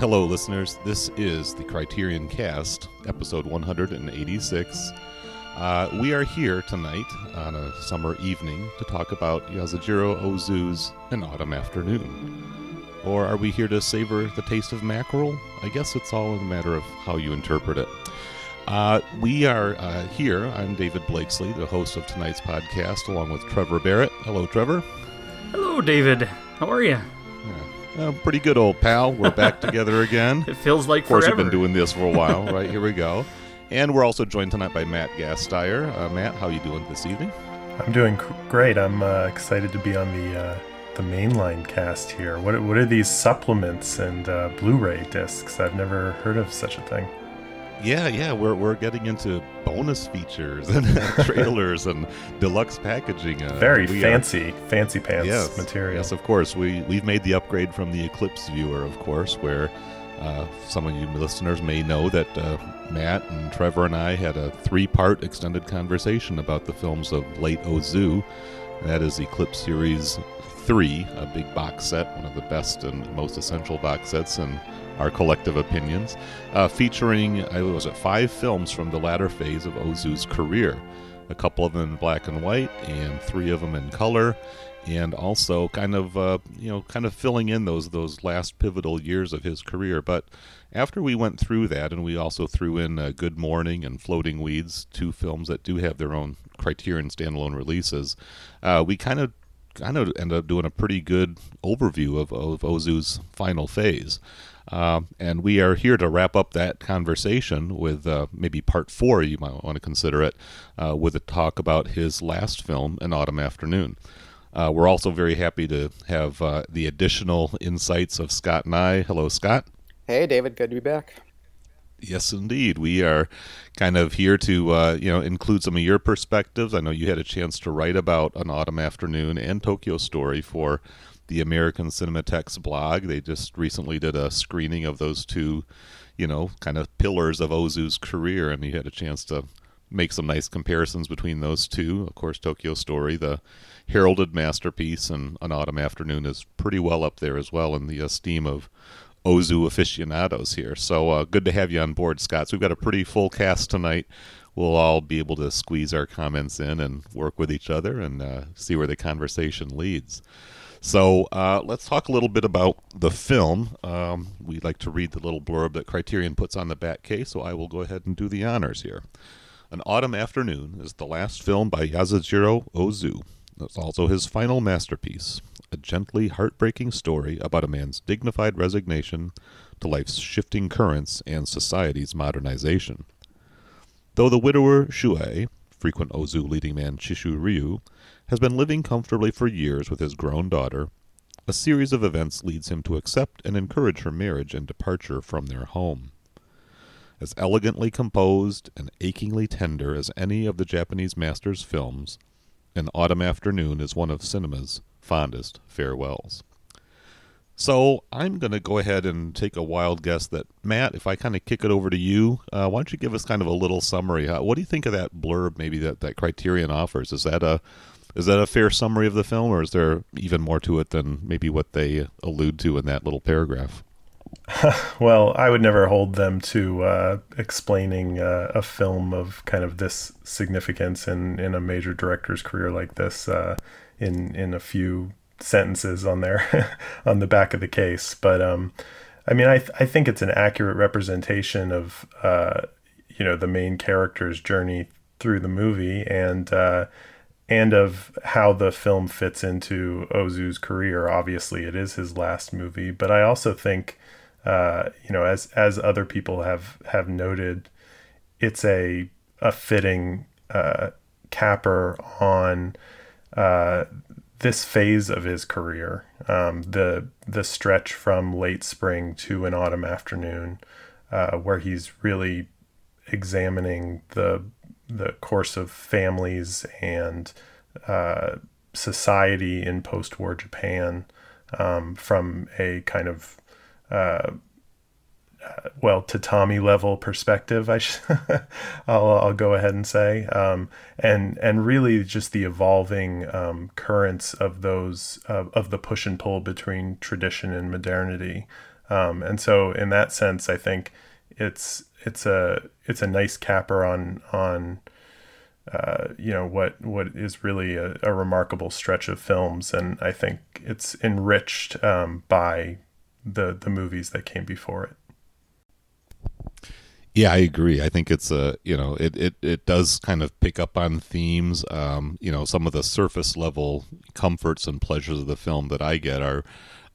Hello, listeners. This is the Criterion Cast, episode 186. Uh, we are here tonight on a summer evening to talk about Yasujiro Ozu's An Autumn Afternoon. Or are we here to savor the taste of mackerel? I guess it's all a matter of how you interpret it. Uh, we are uh, here. I'm David Blakeslee, the host of tonight's podcast, along with Trevor Berrett. Hello, Trevor. Hello, David. How are you? Uh, pretty good, old pal. We're back together again. It feels like Of course, forever. we've been doing this for a while, right? Here we go. And we're also joined tonight by Matt Gasteier. Uh, Matt, how are you doing this evening? I'm doing cr- great. I'm uh, excited to be on the uh, the mainline cast here. What what are these supplements and uh, Blu-ray discs? I've never heard of such a thing. Yeah, yeah, we're, we're getting into bonus features and trailers and deluxe packaging. Uh, Very we are- fancy, fancy pants yes, material. Yes, of course. We we've made the upgrade from the Eclipse viewer, of course, where uh, some of you listeners may know that uh, Matt and Trevor and I had a three-part extended conversation about the films of late Ozu. That is Eclipse Series Three, a big box set, one of the best and most essential box sets in our collective opinions, uh, featuring uh, was it five films from the latter phase of Ozu's career. A couple of them in black and white and three of them in color and also kind of uh, you know kind of filling in those those last pivotal years of his career. But after we went through that and we also threw in uh, good morning and floating weeds two films that do have their own criterion standalone releases uh, we kind of kind of ended up doing a pretty good overview of, of ozu's final phase um, and we are here to wrap up that conversation with uh, maybe part four, you might want to consider it, uh, with a talk about his last film, An Autumn Afternoon. Uh, we're also very happy to have uh, the additional insights of Scott Nye. Hello, Scott. Hey, David. Good to be back. Yes, indeed. We are kind of here to uh, you know include some of your perspectives. I know you had a chance to write about An Autumn Afternoon and Tokyo Story for the American Cinematheque blog. They just recently did a screening of those two, you know, kind of pillars of Ozu's career, and you had a chance to make some nice comparisons between those two. Of course, Tokyo Story, the heralded masterpiece, and An Autumn Afternoon is pretty well up there as well in the esteem of Ozu aficionados here. So uh, good to have you on board, Scott. So we've got a pretty full cast tonight. We'll all be able to squeeze our comments in and work with each other and uh, see where the conversation leads. So uh, let's talk a little bit about the film. Um, we like to read the little blurb that Criterion puts on the back case, so I will go ahead and do the honors here. An Autumn Afternoon is the last film by Yasujiro Ozu. It's also his final masterpiece, a gently heartbreaking story about a man's dignified resignation to life's shifting currents and society's modernization. Though the widower Shuhei, frequent Ozu leading man Chishu Ryu, has been living comfortably for years with his grown daughter, a series of events leads him to accept and encourage her marriage and departure from their home. As elegantly composed and achingly tender as any of the Japanese master's films, An Autumn Afternoon is one of cinema's fondest farewells. So I'm going to go ahead and take a wild guess that Matt, if I kind of kick it over to you, uh, why don't you give us kind of a little summary? Uh, what do you think of that blurb? Maybe that that Criterion offers is that a is that a fair summary of the film, or is there even more to it than maybe what they allude to in that little paragraph? Well, I would never hold them to uh, explaining uh, a film of kind of this significance in, in a major director's career like this uh, in in a few sentences on there on the back of the case. But um, I mean, I th- I think it's an accurate representation of uh, you know the main character's journey through the movie and uh, and of how the film fits into Ozu's career. Obviously, it is his last movie, but I also think uh, you know, as as other people have have noted, it's a a fitting uh, capper on uh, this phase of his career, um, the the stretch from late spring to an autumn afternoon, uh, where he's really examining the the course of families and uh, society in post-war Japan um, from a kind of uh, uh, well tatami level perspective. I sh- I'll, I'll go ahead and say, um, and and really just the evolving um, currents of those of the push and pull between tradition and modernity Um, and so, in that sense, I think it's it's a it's a nice capper on on uh, you know what what is really a, a, remarkable stretch of films, and I think it's enriched um, by the the movies that came before it. Yeah, I agree. I think it's a you know it, it, it does kind of pick up on themes. Um, you know, some of the surface level comforts and pleasures of the film that I get are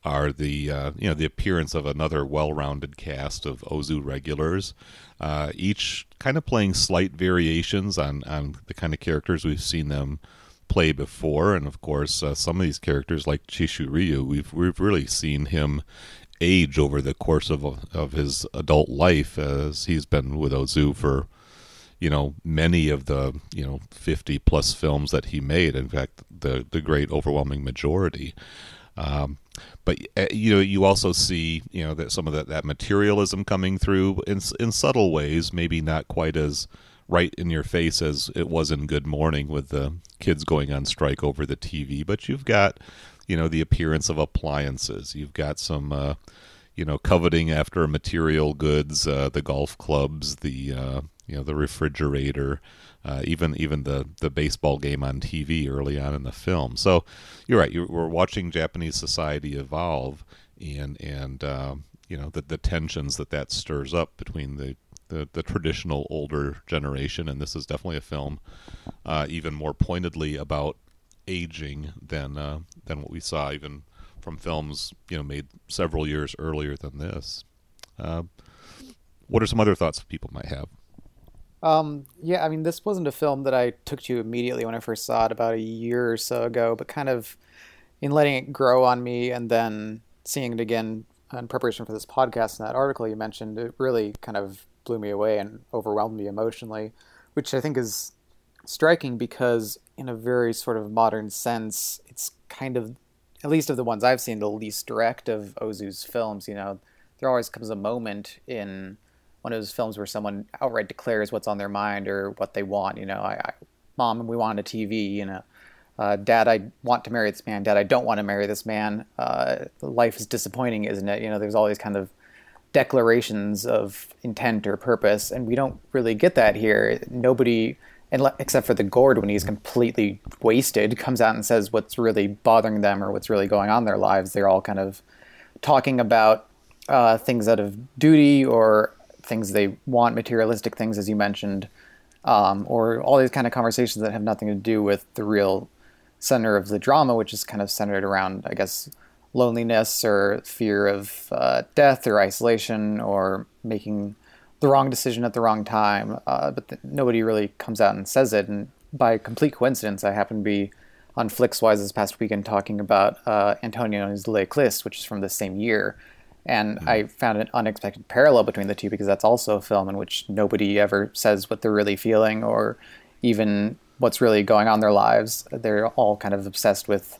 are the uh, you know the appearance of another well-rounded cast of Ozu regulars, uh, each kind of playing slight variations on on the kind of characters we've seen them play before, and of course uh, some of these characters like Chishu Ryu, we've we've really seen him age over the course of of his adult life as he's been with Ozu for you know many of the you know 50 plus films that he made. In fact the the great overwhelming majority um, but uh, you know you also see you know that some of that, that materialism coming through in in subtle ways maybe not quite as right in your face as it was in good morning with the kids going on strike over the tv but you've got you know the appearance of appliances. You've got some uh, you know coveting after material goods, uh, the golf clubs, the uh, you know the refrigerator, uh, even even the the baseball game on TV early on in the film. So you're right. You're, we're watching Japanese society evolve, and and uh, you know the the tensions that that stirs up between the the, the traditional older generation, and this is definitely a film uh, even more pointedly about aging than uh, than what we saw even from films you know made several years earlier than this. Uh, what are some other thoughts people might have? Um, yeah, I mean, this wasn't a film that I took to immediately when I first saw it about a year or so ago, but kind of in letting it grow on me and then seeing it again in preparation for this podcast and that article you mentioned, it really kind of blew me away and overwhelmed me emotionally, which I think is striking because in a very sort of modern sense, it's kind of, at least of the ones I've seen, the least direct of Ozu's films. You know, there always comes a moment in one of those films where someone outright declares what's on their mind or what they want. You know, I, I mom, we want a TV. You know, uh, dad, I want to marry this man. Dad, I don't want to marry this man. Uh, life is disappointing, isn't it? You know, there's all these kind of declarations of intent or purpose, and we don't really get that here. Nobody except for the gourd when he's completely wasted, comes out and says what's really bothering them or what's really going on in their lives. They're all kind of talking about uh, things out of duty or things they want, materialistic things, as you mentioned, um, or all these kind of conversations that have nothing to do with the real center of the drama, which is kind of centered around, I guess, loneliness or fear of uh, death or isolation or making the wrong decision at the wrong time, uh, but th- nobody really comes out and says it. And by complete coincidence, I happen to be on Flixwise this past weekend talking about uh, Antonioni's L'Eclisse, which is from the same year. And mm-hmm. I found an unexpected parallel between the two because that's also a film in which nobody ever says what they're really feeling or even what's really going on in their lives. They're all kind of obsessed with,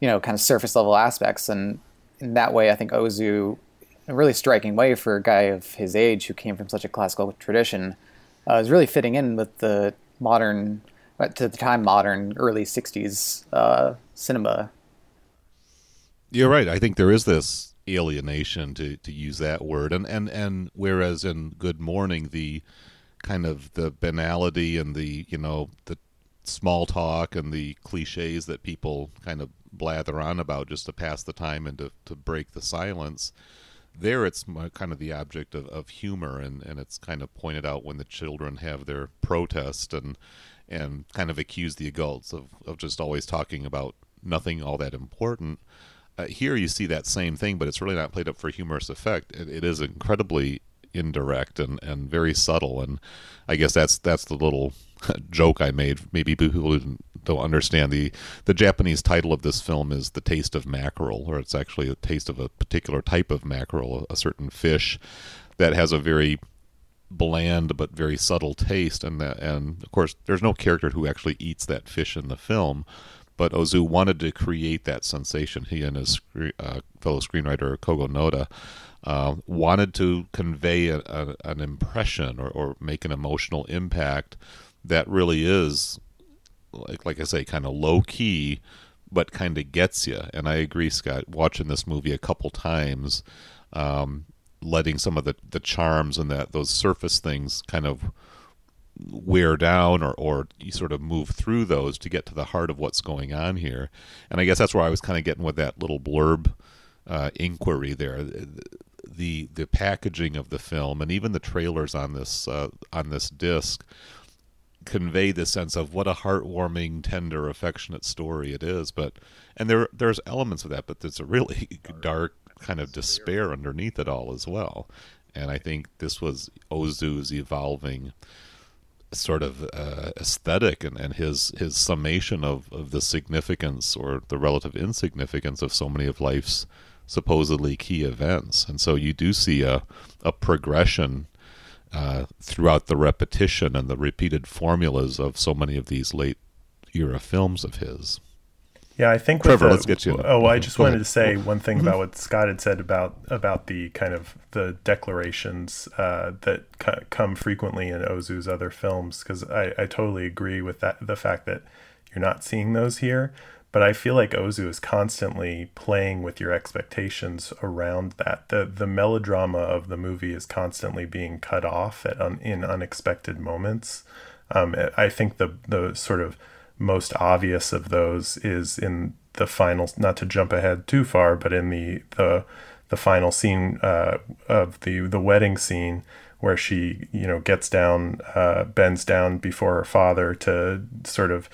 you know, kind of surface level aspects. And in that way, I think Ozu a really striking way for a guy of his age who came from such a classical tradition uh, is really fitting in with the modern, uh, to the time modern, early 60s uh, cinema. You're right. I think there is this alienation to, to use that word. And, and, and whereas in Good Morning, the kind of the banality and the, you know, the small talk and the cliches that people kind of blather on about just to pass the time and to, to break the silence there it's kind of the object of, of humor and, and it's kind of pointed out when the children have their protest and and kind of accuse the adults of, of just always talking about nothing all that important uh, here you see that same thing but it's really not played up for humorous effect it, it is incredibly indirect and, and very subtle and i guess that's that's the little joke i made maybe people don't understand the the Japanese title of this film is the taste of mackerel, or it's actually a taste of a particular type of mackerel, a, certain fish that has a very bland but very subtle taste, and that, and of course there's no character who actually eats that fish in the film. But Ozu wanted to create that sensation. He and his uh, fellow screenwriter Kogo Noda uh, wanted to convey a, a, an impression or, or make an emotional impact that really is like like I say, kind of low key, but kind of gets you. And I agree, Scott. Watching this movie a couple times, um, letting some of the, the charms and that those surface things kind of wear down or, or you sort of move through those to get to the heart of what's going on here. And I guess that's where I was kind of getting with that little blurb uh, inquiry there. The the packaging of the film and even the trailers on this uh, on this disc convey the sense of what a heartwarming, tender, affectionate story it is. But and there there's elements of that, but there's a really dark kind of despair underneath it all as well. And I think this was Ozu's evolving sort of uh, aesthetic and, and his his summation of, of the significance or the relative insignificance of so many of life's supposedly key events. And so you do see a, a progression uh, throughout the repetition and the repeated formulas of so many of these late era films of his. Yeah, I think. Trevor, the, let's get you. Oh, I just Go wanted ahead. to say one thing about what Scott had said about about the kind of the declarations uh, that c- come frequently in Ozu's other films, because I, I totally agree with that. The fact that you're not seeing those here, but I feel like Ozu is constantly playing with your expectations around that. the The melodrama of the movie is constantly being cut off at un, in unexpected moments. Um, I think the the sort of most obvious of those is in the final not to jump ahead too far but in the the the final scene uh, of the the wedding scene where she you know gets down uh, bends down before her father to sort of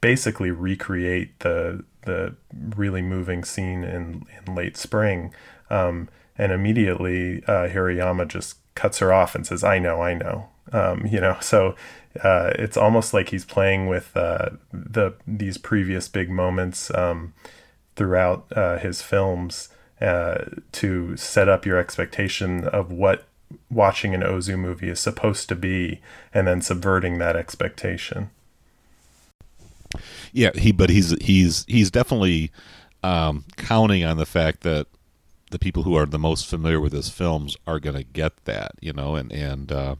basically recreate the the really moving scene in in late spring. Um, and immediately uh, Hirayama just cuts her off and says I know I know. Um, you know so uh, it's almost like he's playing with uh, the these previous big moments um, throughout uh, his films uh, to set up your expectation of what watching an Ozu movie is supposed to be, and then subverting that expectation. Yeah, he but he's he's he's definitely um, counting on the fact that the people who are the most familiar with his films are going to get that, you know, and and uh,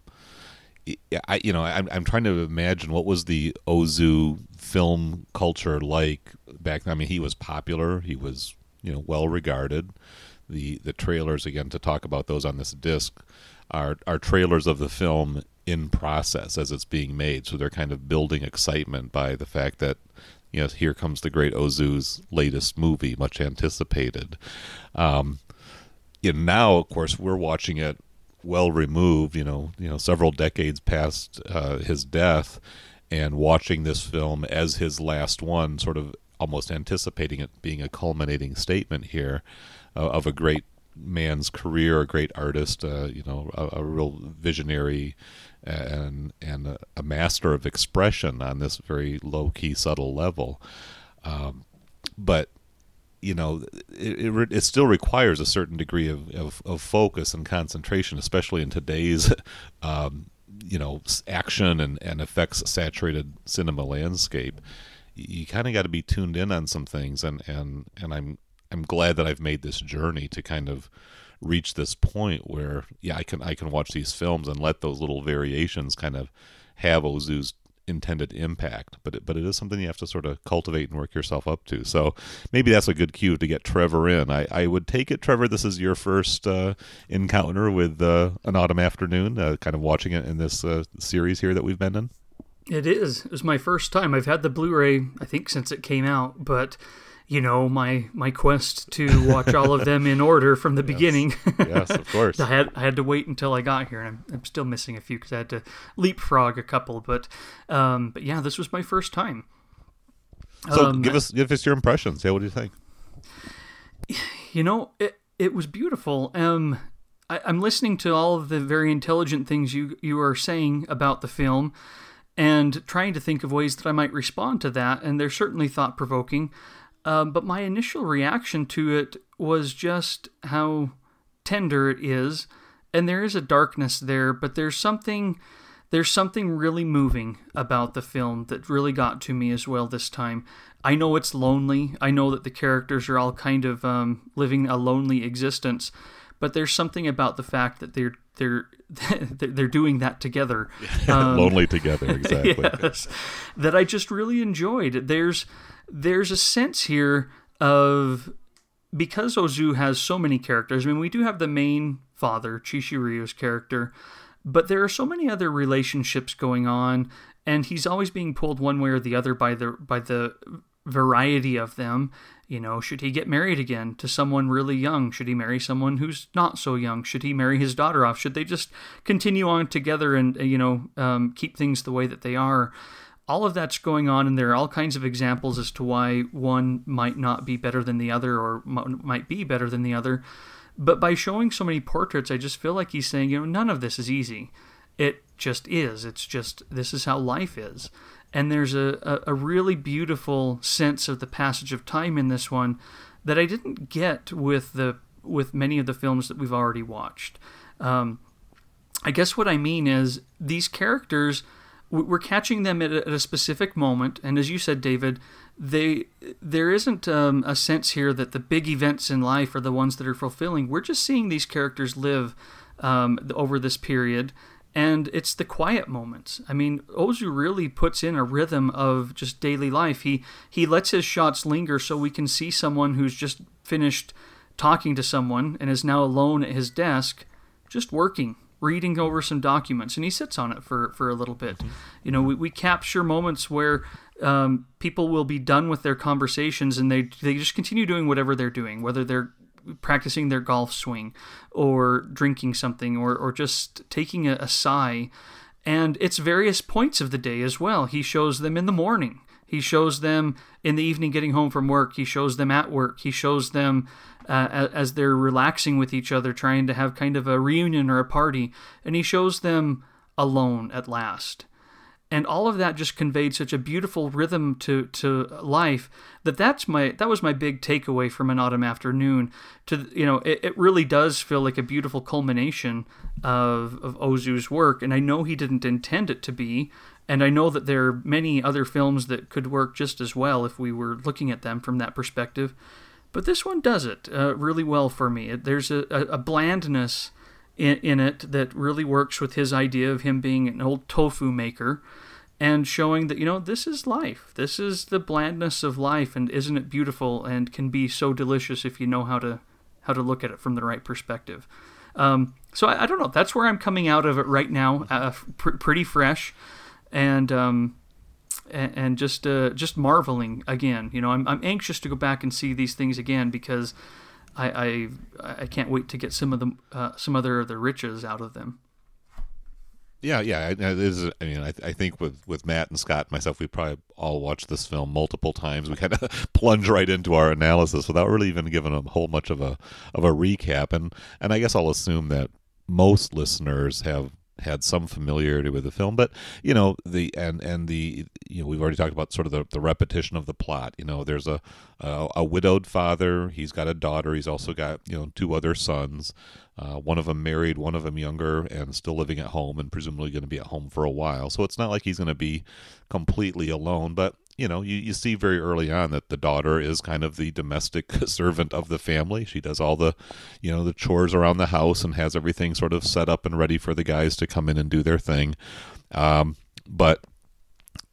I you know I'm I'm trying to imagine what was the Ozu film culture like back then. I mean, he was popular. He was you know well regarded. The the trailers again to talk about those on this disc are are trailers of the film in process as it's being made. So they're kind of building excitement by the fact that you know here comes the great Ozu's latest movie, much anticipated. Um, and now, of course, we're watching it well removed, you know, you know, several decades past uh, his death, and watching this film as his last one, sort of almost anticipating it being a culminating statement here uh, of a great man's career, a great artist, uh, you know, a, a, real visionary and and a, a, master of expression on this very low key, subtle level. Um, but you know, it, it, it, still requires a certain degree of, of, of, focus and concentration, especially in today's, um, you know, action and, and effects saturated cinema landscape. You kind of got to be tuned in on some things, and, and, and I'm I'm glad that I've made this journey to kind of reach this point where yeah I can I can watch these films and let those little variations kind of have Ozu's intended impact, but it, but it is something you have to sort of cultivate and work yourself up to. So maybe that's a good cue to get Trevor in. I, I would take it, Trevor. This is your first uh, encounter with uh, an autumn afternoon, uh, kind of watching it in this uh, series here that we've been in. It is. It was my first time. I've had the Blu-ray, I think, since it came out, but you know my my quest to watch all of them in order from the yes. beginning. yes, of course. I had I had to wait until I got here, and I'm, I'm still missing a few because I had to leapfrog a couple. But um, but yeah, this was my first time. So um, give us give us your impressions. Yeah, what do you think? You know, it it was beautiful. Um, I, I'm listening to all of the very intelligent things you you are saying about the film and trying to think of ways that I might respond to that. And they're certainly thought provoking. Um, but my initial reaction to it was just how tender it is, and there is a darkness there, but there's something there's something really moving about the film that really got to me as well this time. I know it's lonely. I know that the characters are all kind of um, living a lonely existence, but there's something about the fact that they're they're they're doing that together, um, lonely together, exactly. yes, that I just really enjoyed. There's there's a sense here of because Ozu has so many characters. I mean, we do have the main father, Chishu Ryu's character, but there are so many other relationships going on, and he's always being pulled one way or the other by the by the variety of them. You know, should he get married again to someone really young? Should he marry someone who's not so young? Should he marry his daughter off? Should they just continue on together and you know um, keep things the way that they are? all of that's going on, and there are all kinds of examples as to why one might not be better than the other or might be better than the other. But by showing so many portraits, I just feel like he's saying, you know, none of this is easy. It just is. It's just, this is how life is. And there's a, a, a really beautiful sense of the passage of time in this one that I didn't get with the with many of the films that we've already watched. Um, I guess what I mean is these characters we're catching them at a, at a, specific moment. And as you said david they there isn't um, a sense here that the big events in life are the ones that are fulfilling. We're just seeing these characters live um, over this period and it's the quiet moments i mean ozu really puts in a rhythm of just daily life he he lets his shots linger so we can see someone who's just finished talking to someone and is now alone at his desk just working reading over some documents, and he sits on it for, for a little bit. Mm-hmm. You know, we, we capture moments where um, people will be done with their conversations and they they just continue doing whatever they're doing, whether they're practicing their golf swing or drinking something or, or just taking a, a sigh. And it's various points of the day as well. He shows them in the morning. He shows them in the evening getting home from work. He shows them at work. He shows them uh, as they're relaxing with each other, trying to have kind of a reunion or a party, and he shows them alone at last. And all of that just conveyed such a beautiful rhythm to, to life that that's my that was my big takeaway from an autumn afternoon. To you know, it, it really does feel like a beautiful culmination of of Ozu's work, and I know he didn't intend it to be, and I know that there are many other films that could work just as well if we were looking at them from that perspective. But this one does it uh, really well for me. There's a, a, blandness in, in, it that really works with his idea of him being an old tofu maker and showing that, you know, this is life. This is the blandness of life, and isn't it beautiful and can be so delicious if you know how to how to look at it from the right perspective. Um, so I, I, don't know. That's where I'm coming out of it right now, uh, pr- pretty fresh, and um, and, and just uh, just marveling again. You know, I'm I'm anxious to go back and see these things again because I I, I can't wait to get some of the uh, some other of the riches out of them. Yeah, yeah. It is. I mean, I, I think with, with Matt and Scott and myself, we probably all watched this film multiple times. We kind of plunge right into our analysis without really even giving a whole much of a of a recap. And and I guess I'll assume that most listeners have had some familiarity with the film, but you know the and and the you know we've already talked about sort of the, the repetition of the plot. You know, there's a, a, a widowed father. He's got a daughter. He's also got you know two other sons. Uh, one of them married, one of them younger, and still living at home, and presumably going to be at home for a while. So it's not like he's going to be completely alone. But you know, you, you see very early on that the daughter is kind of the domestic servant of the family. She does all the, you know, the chores around the house and has everything sort of set up and ready for the guys to come in and do their thing. Um, but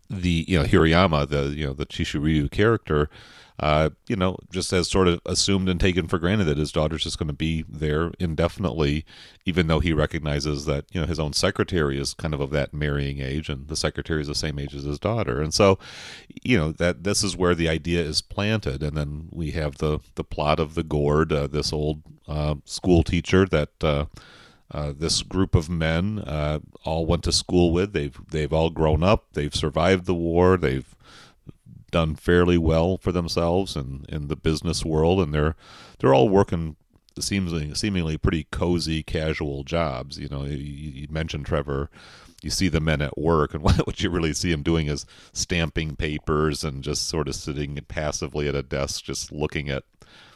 the you know Hirayama, the you know the Chishu Ryu character, uh, you know, just has sort of assumed and taken for granted that his daughter's just going to be there indefinitely, even though he recognizes that, you know, his own secretary is kind of of that marrying age and the secretary is the same age as his daughter. And so, you know, that this is where the idea is planted. And then we have the, the plot of the gourd, uh, this old uh, school teacher that, uh, uh, this group of men uh, all went to school with. They've they've all grown up. They've survived the war. They've done fairly well for themselves in, in the business world, and they're they're all working seemingly seemingly pretty cozy, casual jobs. You know, you, you mentioned Trevor. You see the men at work, and what, what you really see them doing is stamping papers and just sort of sitting passively at a desk, just looking at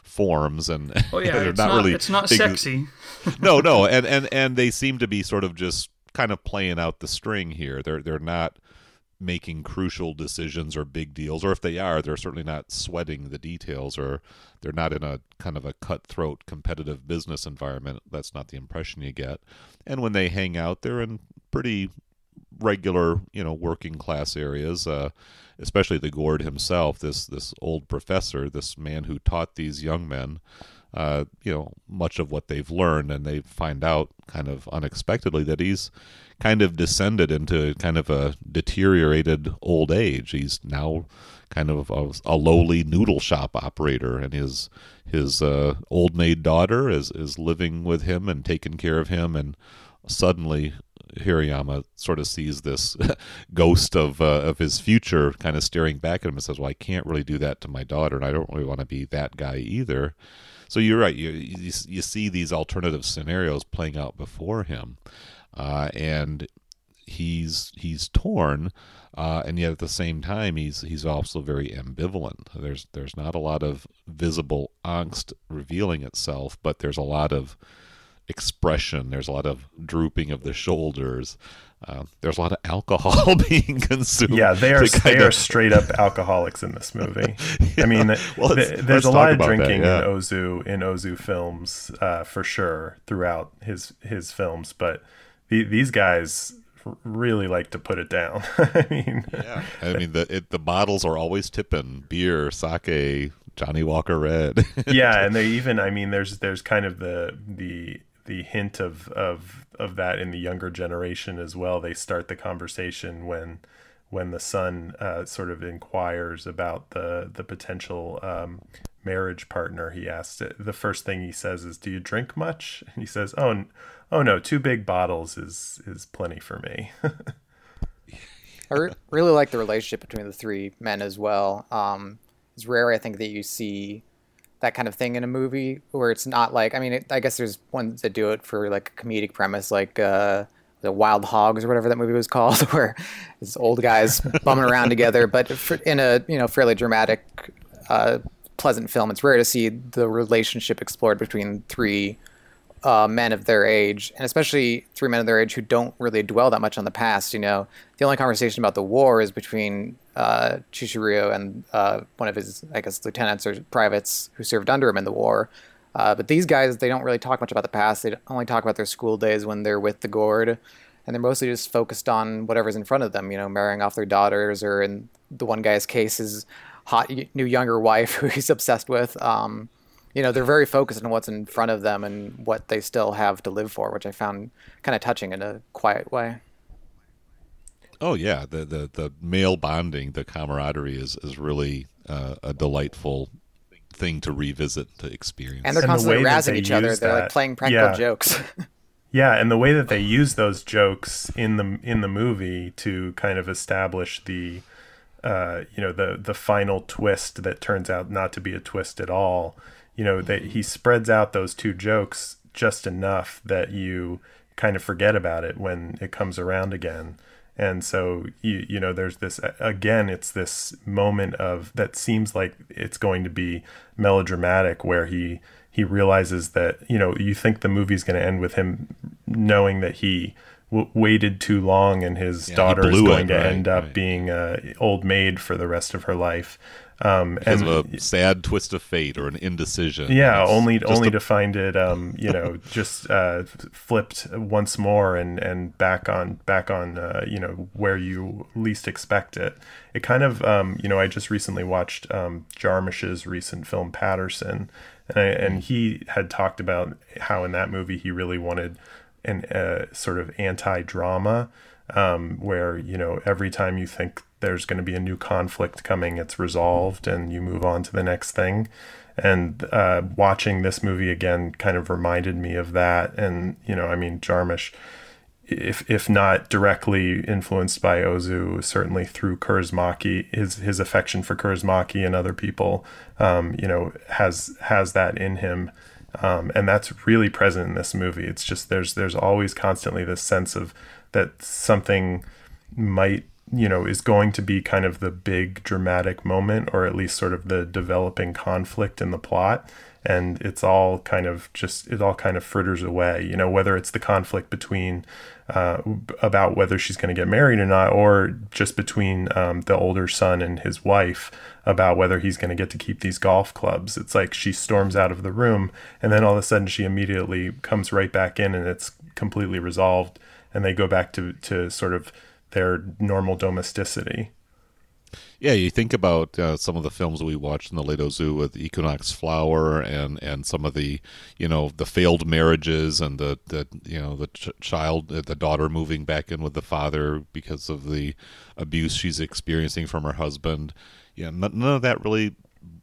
forms and oh yeah they're not, not, really it's not sexy no no and and and they seem to be sort of just kind of playing out the string here they're they're not making crucial decisions or big deals, or if they are, they're certainly not sweating the details, or they're not in a kind of a cutthroat competitive business environment. That's not the impression you get. And when they hang out, they're in pretty regular, you know, working class areas. Uh, especially the Gourd himself, this this old professor, this man who taught these young men uh, you know, much of what they've learned, and they find out kind of unexpectedly that he's kind of descended into kind of a deteriorated old age. He's now kind of a, a lowly noodle shop operator, and his his uh, old maid daughter is is living with him and taking care of him, and suddenly Hirayama sort of sees this ghost of uh, of his future kind of staring back at him and says, "Well, I can't really do that to my daughter, and I don't really want to be that guy either." So you're right. You you, you see these alternative scenarios playing out before him, uh, and he's he's torn, uh, and yet at the same time he's he's also very ambivalent. There's there's not a lot of visible angst revealing itself, but there's a lot of expression. There's a lot of drooping of the shoulders. Uh, there's a lot of alcohol being consumed. Yeah, they are they of... are straight up alcoholics in this movie. yeah. I mean, well, th- there's a lot of drinking that, yeah. in Ozu in Ozu films uh, for sure throughout his his films, but the, these guys really like to put it down. I mean, yeah, I mean the it, the bottles are always tipping beer, sake, Johnnie Walker Red. yeah, and they even I mean there's there's kind of the the the hint of of of that in the younger generation as well. They start the conversation when when the son uh, sort of inquires about the the potential um, marriage partner. He asks the first thing he says is, "Do you drink much?" And he says, "Oh, oh no, two big bottles is is plenty for me." I re- really like the relationship between the three men as well. Um, it's rare, I think, that you see that kind of thing in a movie where it's not like I mean it, I guess there's ones that do it for like a comedic premise like uh, the Wild Hogs or whatever that movie was called where these old guys bumming around together but in a you know fairly dramatic uh, pleasant film it's rare to see the relationship explored between three uh, men of their age, and especially three men of their age who don't really dwell that much on the past. You know, the only conversation about the war is between uh, and uh, one of his, I guess, lieutenants or privates who served under him in the war. Uh, but these guys, they don't really talk much about the past. They only talk about their school days when they're with the Gourd, and they're mostly just focused on whatever's in front of them. You know, marrying off their daughters, or in the one guy's case, his hot new younger wife who he's obsessed with. Um, you know they're very focused on what's in front of them and what they still have to live for which i found kind of touching in a quiet way oh yeah. The the, the male bonding the camaraderie is is really uh, a delightful thing to revisit to experience. And they're constantly and the razzing each other. they're that, like playing practical yeah. jokes. Yeah and the way that they use those jokes in the in the movie to kind of establish the uh, you know the the final twist that turns out not to be a twist at all you know that he spreads out those two jokes just enough that you kind of forget about it when it comes around again and so you you know there's this again it's this moment of that seems like it's going to be melodramatic where he he realizes that you know you think the movie's going to end with him knowing that he w- waited too long and his yeah, daughter is going it, to right, end up right. being a old maid for the rest of her life um, because and, of a sad twist of fate or an indecision. Yeah, only only a... to find it, um, you know, just uh, flipped once more and and back on back on, uh, you know, where you least expect it. It kind of, um, you know, I just recently watched um, Jarmusch's recent film Paterson, and I, and he had talked about how in that movie he really wanted an uh, sort of anti drama. Um, where you know every time you think there's going to be a new conflict coming, it's resolved, and you move on to the next thing. And uh, watching this movie again kind of reminded me of that. And you know, I mean, Jarmusch, if if not directly influenced by Ozu, certainly through Kaurismäki, his his affection for Kaurismäki and other people, um, you know, has has that in him. Um, and that's really present in this movie. It's just there's there's always constantly this sense of that something might you know, is going to be kind of the big dramatic moment, or at least sort of the developing conflict in the plot. And it's all kind of just, it all kind of fritters away, you know, whether it's the conflict between, uh, about whether she's going to get married or not, or just between um, the older son and his wife about whether he's going to get to keep these golf clubs. It's like she storms out of the room, and then all of a sudden she immediately comes right back in, and it's completely resolved, and they go back to, to sort of their normal domesticity. Yeah, you think about uh, some of the films we watched in the Late Ozu with Equinox Flower and, and some of the, you know, the failed marriages and the, the you know the ch- child, the daughter moving back in with the father because of the abuse she's experiencing from her husband. Yeah, none of that really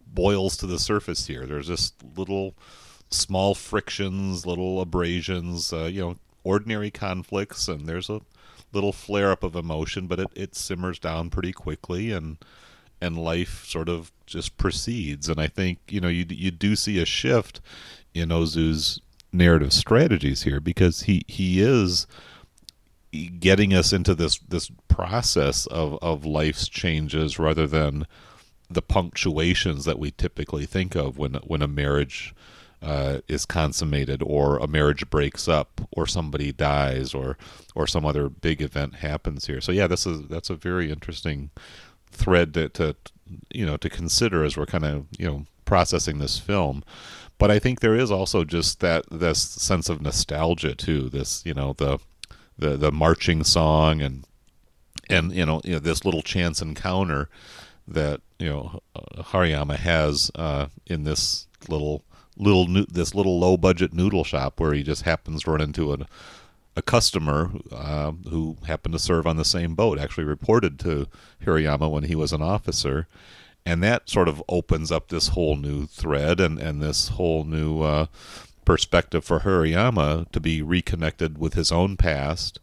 boils to the surface here. There's just little small frictions, little abrasions, uh, you know, ordinary conflicts, and there's a little flare up of emotion, but it, it simmers down pretty quickly and and life sort of just proceeds. And I think you know you you do see a shift in Ozu's narrative strategies here because he he is getting us into this this process of of life's changes rather than the punctuations that we typically think of when when a marriage uh, is consummated or a marriage breaks up or somebody dies or or some other big event happens here. So yeah, this is that's a very interesting thread to, to you know to consider as we're kind of you know processing this film. But I think there is also just that this sense of nostalgia too. This you know the the the marching song and and you know, you know this little chance encounter that you know Hirayama has uh, in this little little this little low budget noodle shop where he just happens to run into a a customer uh, who happened to serve on the same boat actually reported to Hirayama when he was an officer and that sort of opens up this whole new thread and, and this whole new uh, perspective for Hirayama to be reconnected with his own past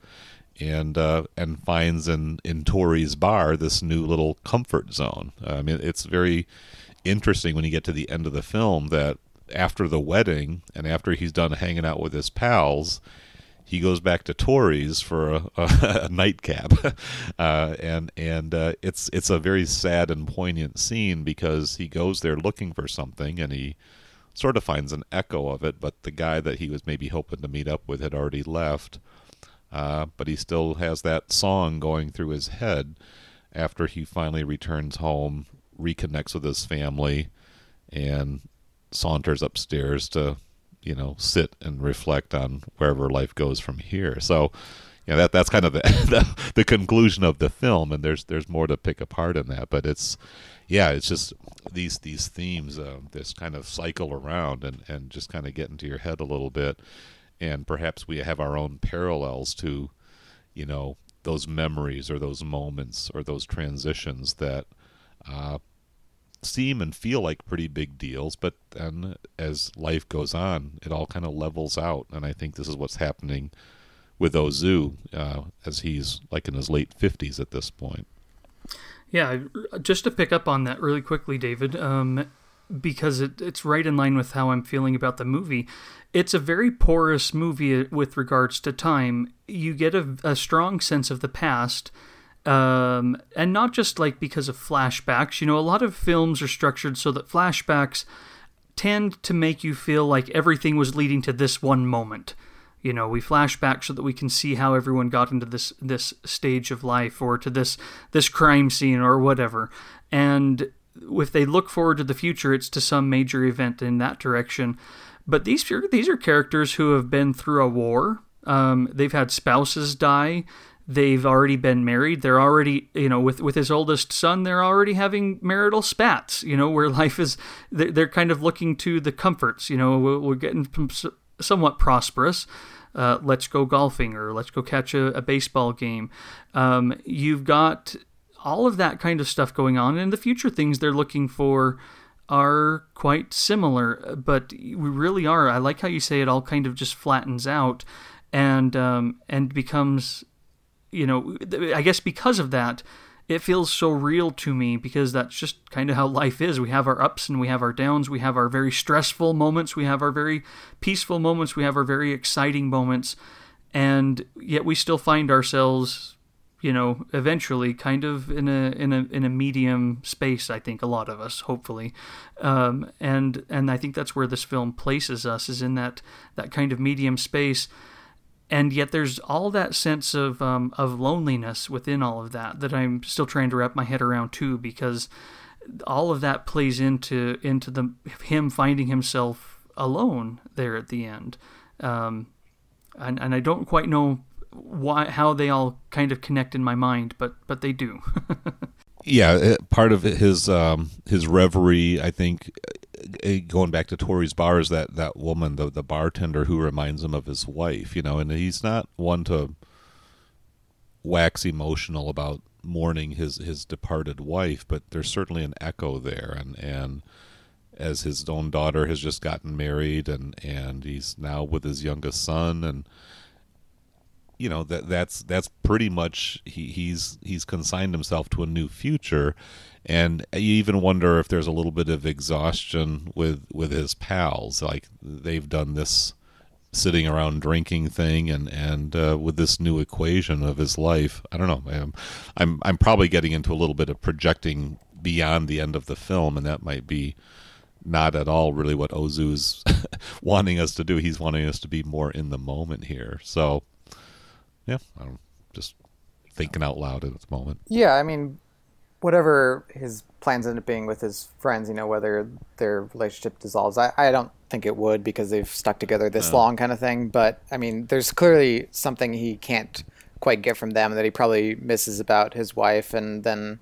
and uh, and finds in in Tori's bar this new little comfort zone. I mean, it's very interesting when you get to the end of the film that after the wedding and after he's done hanging out with his pals, he goes back to Tori's for a, a, a nightcap, uh, and and uh, it's it's a very sad and poignant scene because he goes there looking for something and he sort of finds an echo of it, but the guy that he was maybe hoping to meet up with had already left. Uh, but he still has that song going through his head after he finally returns home, reconnects with his family, and saunters upstairs to, you know, sit and reflect on wherever life goes from here. So, you know, that that's kind of the, the, the conclusion of the film, and there's there's more to pick apart in that, but it's yeah, it's just these these themes, uh, this kind of cycle around, and and just kind of get into your head a little bit, and perhaps we have our own parallels to, you know, those memories or those moments or those transitions that uh, seem and feel like pretty big deals, but then as life goes on, it all kind of levels out. And I think this is what's happening with Ozu uh, as he's like in his late 50s at this point. Yeah, just to pick up on that really quickly, David, um, because it, it's right in line with how I'm feeling about the movie. It's a very porous movie with regards to time. You get a, a strong sense of the past um, and not just like because of flashbacks. You know, a lot of films are structured so that flashbacks tend to make you feel like everything was leading to this one moment. You know, we flash back so that we can see how everyone got into this this stage of life or to this this crime scene or whatever. And if they look forward to the future, it's to some major event in that direction. But these these are characters who have been through a war. Um, they've had spouses die they've already been married. They're already you know with with his oldest son they're already having marital spats you know where life is they're kind of looking to the comforts you know we're getting somewhat prosperous. Uh, let's go golfing or let's go catch a, a baseball game. Um, you've got all of that kind of stuff going on and the future things they're looking for are quite similar but we really are i like how you say it all kind of just flattens out and um, and becomes you know, I guess because of that, it feels so real to me because that's just kind of how life is. We have our ups and we have our downs. We have our very stressful moments. We have our very peaceful moments. We have our very exciting moments. And yet we still find ourselves you know, eventually, kind of in a in a in a medium space. I think a lot of us, hopefully, um, and and I think that's where this film places us is in that that kind of medium space. And yet, there's all that sense of um, of loneliness within all of that that I'm still trying to wrap my head around too, because all of that plays into into the him finding himself alone there at the end. Um, and, and I don't quite know why how they all kind of connect in my mind, but but they do. yeah, part of his um, his reverie, I think, Eh, going back to Tori's bar, is that that woman, the the bartender, who reminds him of his wife. You know, and he's not one to wax emotional about mourning his his departed wife, but there's certainly an echo there, and and as his own daughter has just gotten married, and and he's now with his youngest son, and you know that that's that's pretty much he, he's he's consigned himself to a new future and you even wonder if there's a little bit of exhaustion with with his pals. Like they've done this sitting around drinking thing and and uh, with this new equation of his life. I don't know I'm, I'm i'm probably getting into a little bit of projecting beyond the end of the film and that might be not at all really what ozu's wanting us to do. He's wanting us to be more in the moment here. So yeah, I'm just thinking out loud at the moment. Yeah, I mean, whatever his plans end up being with his friends, you know, whether their relationship dissolves, I, I don't think it would because they've stuck together this no. long, kind of thing. But I mean, there's clearly something he can't quite get from them that he probably misses about his wife, and then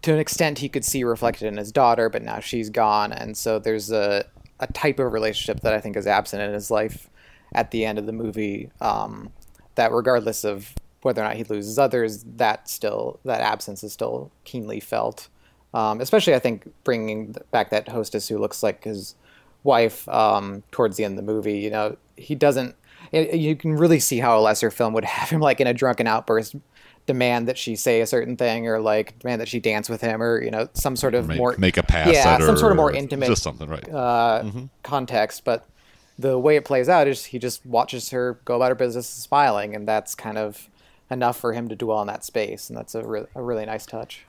to an extent he could see reflected in his daughter, but now she's gone, and so there's a a type of relationship that I think is absent in his life at the end of the movie. Um, that regardless of whether or not he loses others, that still that absence is still keenly felt. Um, especially, I think bringing back that hostess who looks like his wife um, towards the end of the movie. You know, he doesn't. It, you can really see how a lesser film would have him like in a drunken outburst demand that she say a certain thing or like demand that she dance with him or you know some sort of make, more make a pass yeah some sort of more intimate just something right uh, mm-hmm. context but the way it plays out is he just watches her go about her business smiling, and that's kind of enough for him to dwell in that space, and that's a, re- a really nice touch.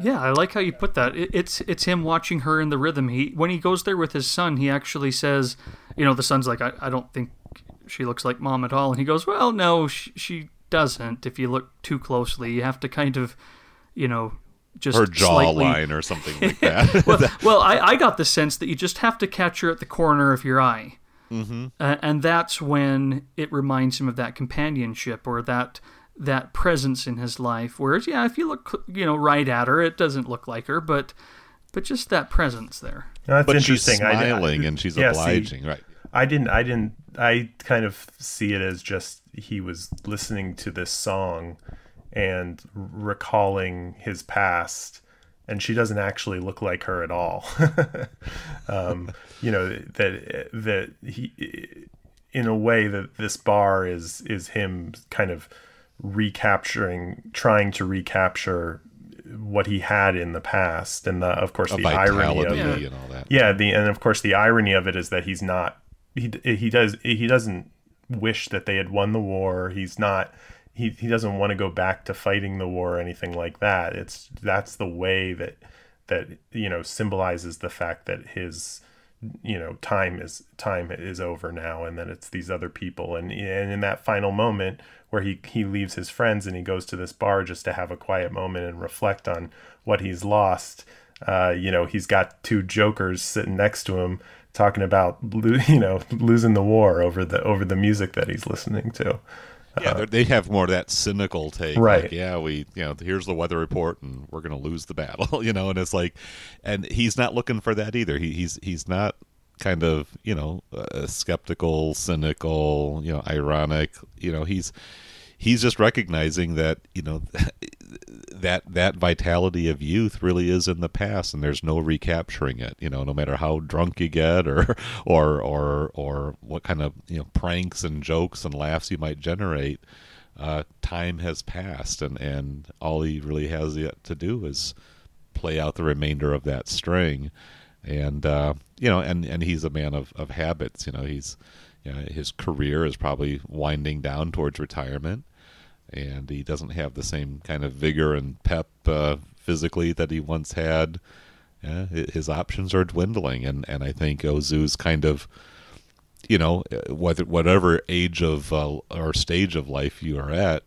Yeah, I like how you put that. It, it's it's him watching her in the rhythm. He when he goes there with his son, he actually says, you know, the son's like, I, I don't think she looks like mom at all, and he goes, well, no, she, she doesn't. If you look too closely, you have to kind of, you know, just her jawline or something like that. well, well I, I, got the sense that you just have to catch her at the corner of your eye, mm-hmm. uh, and that's when it reminds him of that companionship or that that presence in his life. Whereas, yeah, if you look, you know, right at her, it doesn't look like her, but but just that presence there. that's but interesting. she's smiling I, and she's yeah, obliging, see, right? I didn't. I didn't. I kind of see it as just he was listening to this song and recalling his past and she doesn't actually look like her at all. Um, you know that that he in a way that this bar is is him kind of recapturing trying to recapture what he had in the past. And the, of course A the irony of it. and all that. yeah the and of course the irony of it is that he's not he he does he doesn't wish that they had won the war. He's not he he doesn't want to go back to fighting the war or anything like that. It's that's the way that that you know symbolizes the fact that his you know time is time is over now and then it's these other people and and in that final moment where he he leaves his friends and he goes to this bar just to have a quiet moment and reflect on what he's lost uh, you know he's got two jokers sitting next to him talking about you know losing the war over the over the music that he's listening to yeah, uh, they have more of that cynical take. Right. Like, yeah, we, you know, here's the weather report, and we're going to lose the battle. You know, and it's like, and he's not looking for that either. He, he's he's not kind of you know uh, skeptical, cynical, you know, ironic. You know, he's he's just recognizing that you know that that vitality of youth really is in the past and there's no recapturing it you know no matter how drunk you get or or or or what kind of you know pranks and jokes and laughs you might generate uh, time has passed and and all he really has yet to do is play out the remainder of that string. And uh, you know and and he's a man of of habits you know he's you know, his career is probably winding down towards retirement and he doesn't have the same kind of vigor and pep uh, physically that he once had. Yeah, his options are dwindling, and, and I think Ozu's kind of, you know, whether whatever age of uh, or stage of life you are at,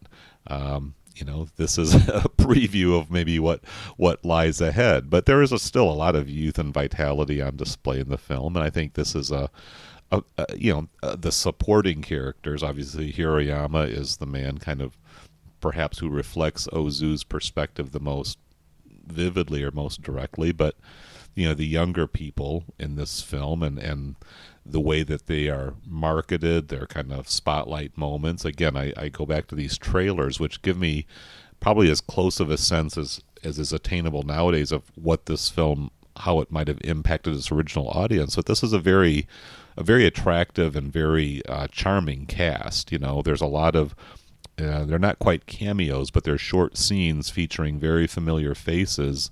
um, you know, this is a preview of maybe what what lies ahead. But there is a, still a lot of youth and vitality on display in the film, and I think this is a uh, uh, you know, uh, the supporting characters. Obviously, Hirayama is the man, kind of perhaps who reflects Ozu's perspective the most vividly or most directly. But you know, the younger people in this film and and the way that they are marketed, their kind of spotlight moments. Again, I, I go back to these trailers, which give me probably as close of a sense as as is attainable nowadays of what this film how it might have impacted its original audience. But this is a very a very attractive and very uh, charming cast. You know, there's a lot of uh, they're not quite cameos, but they're short scenes featuring very familiar faces.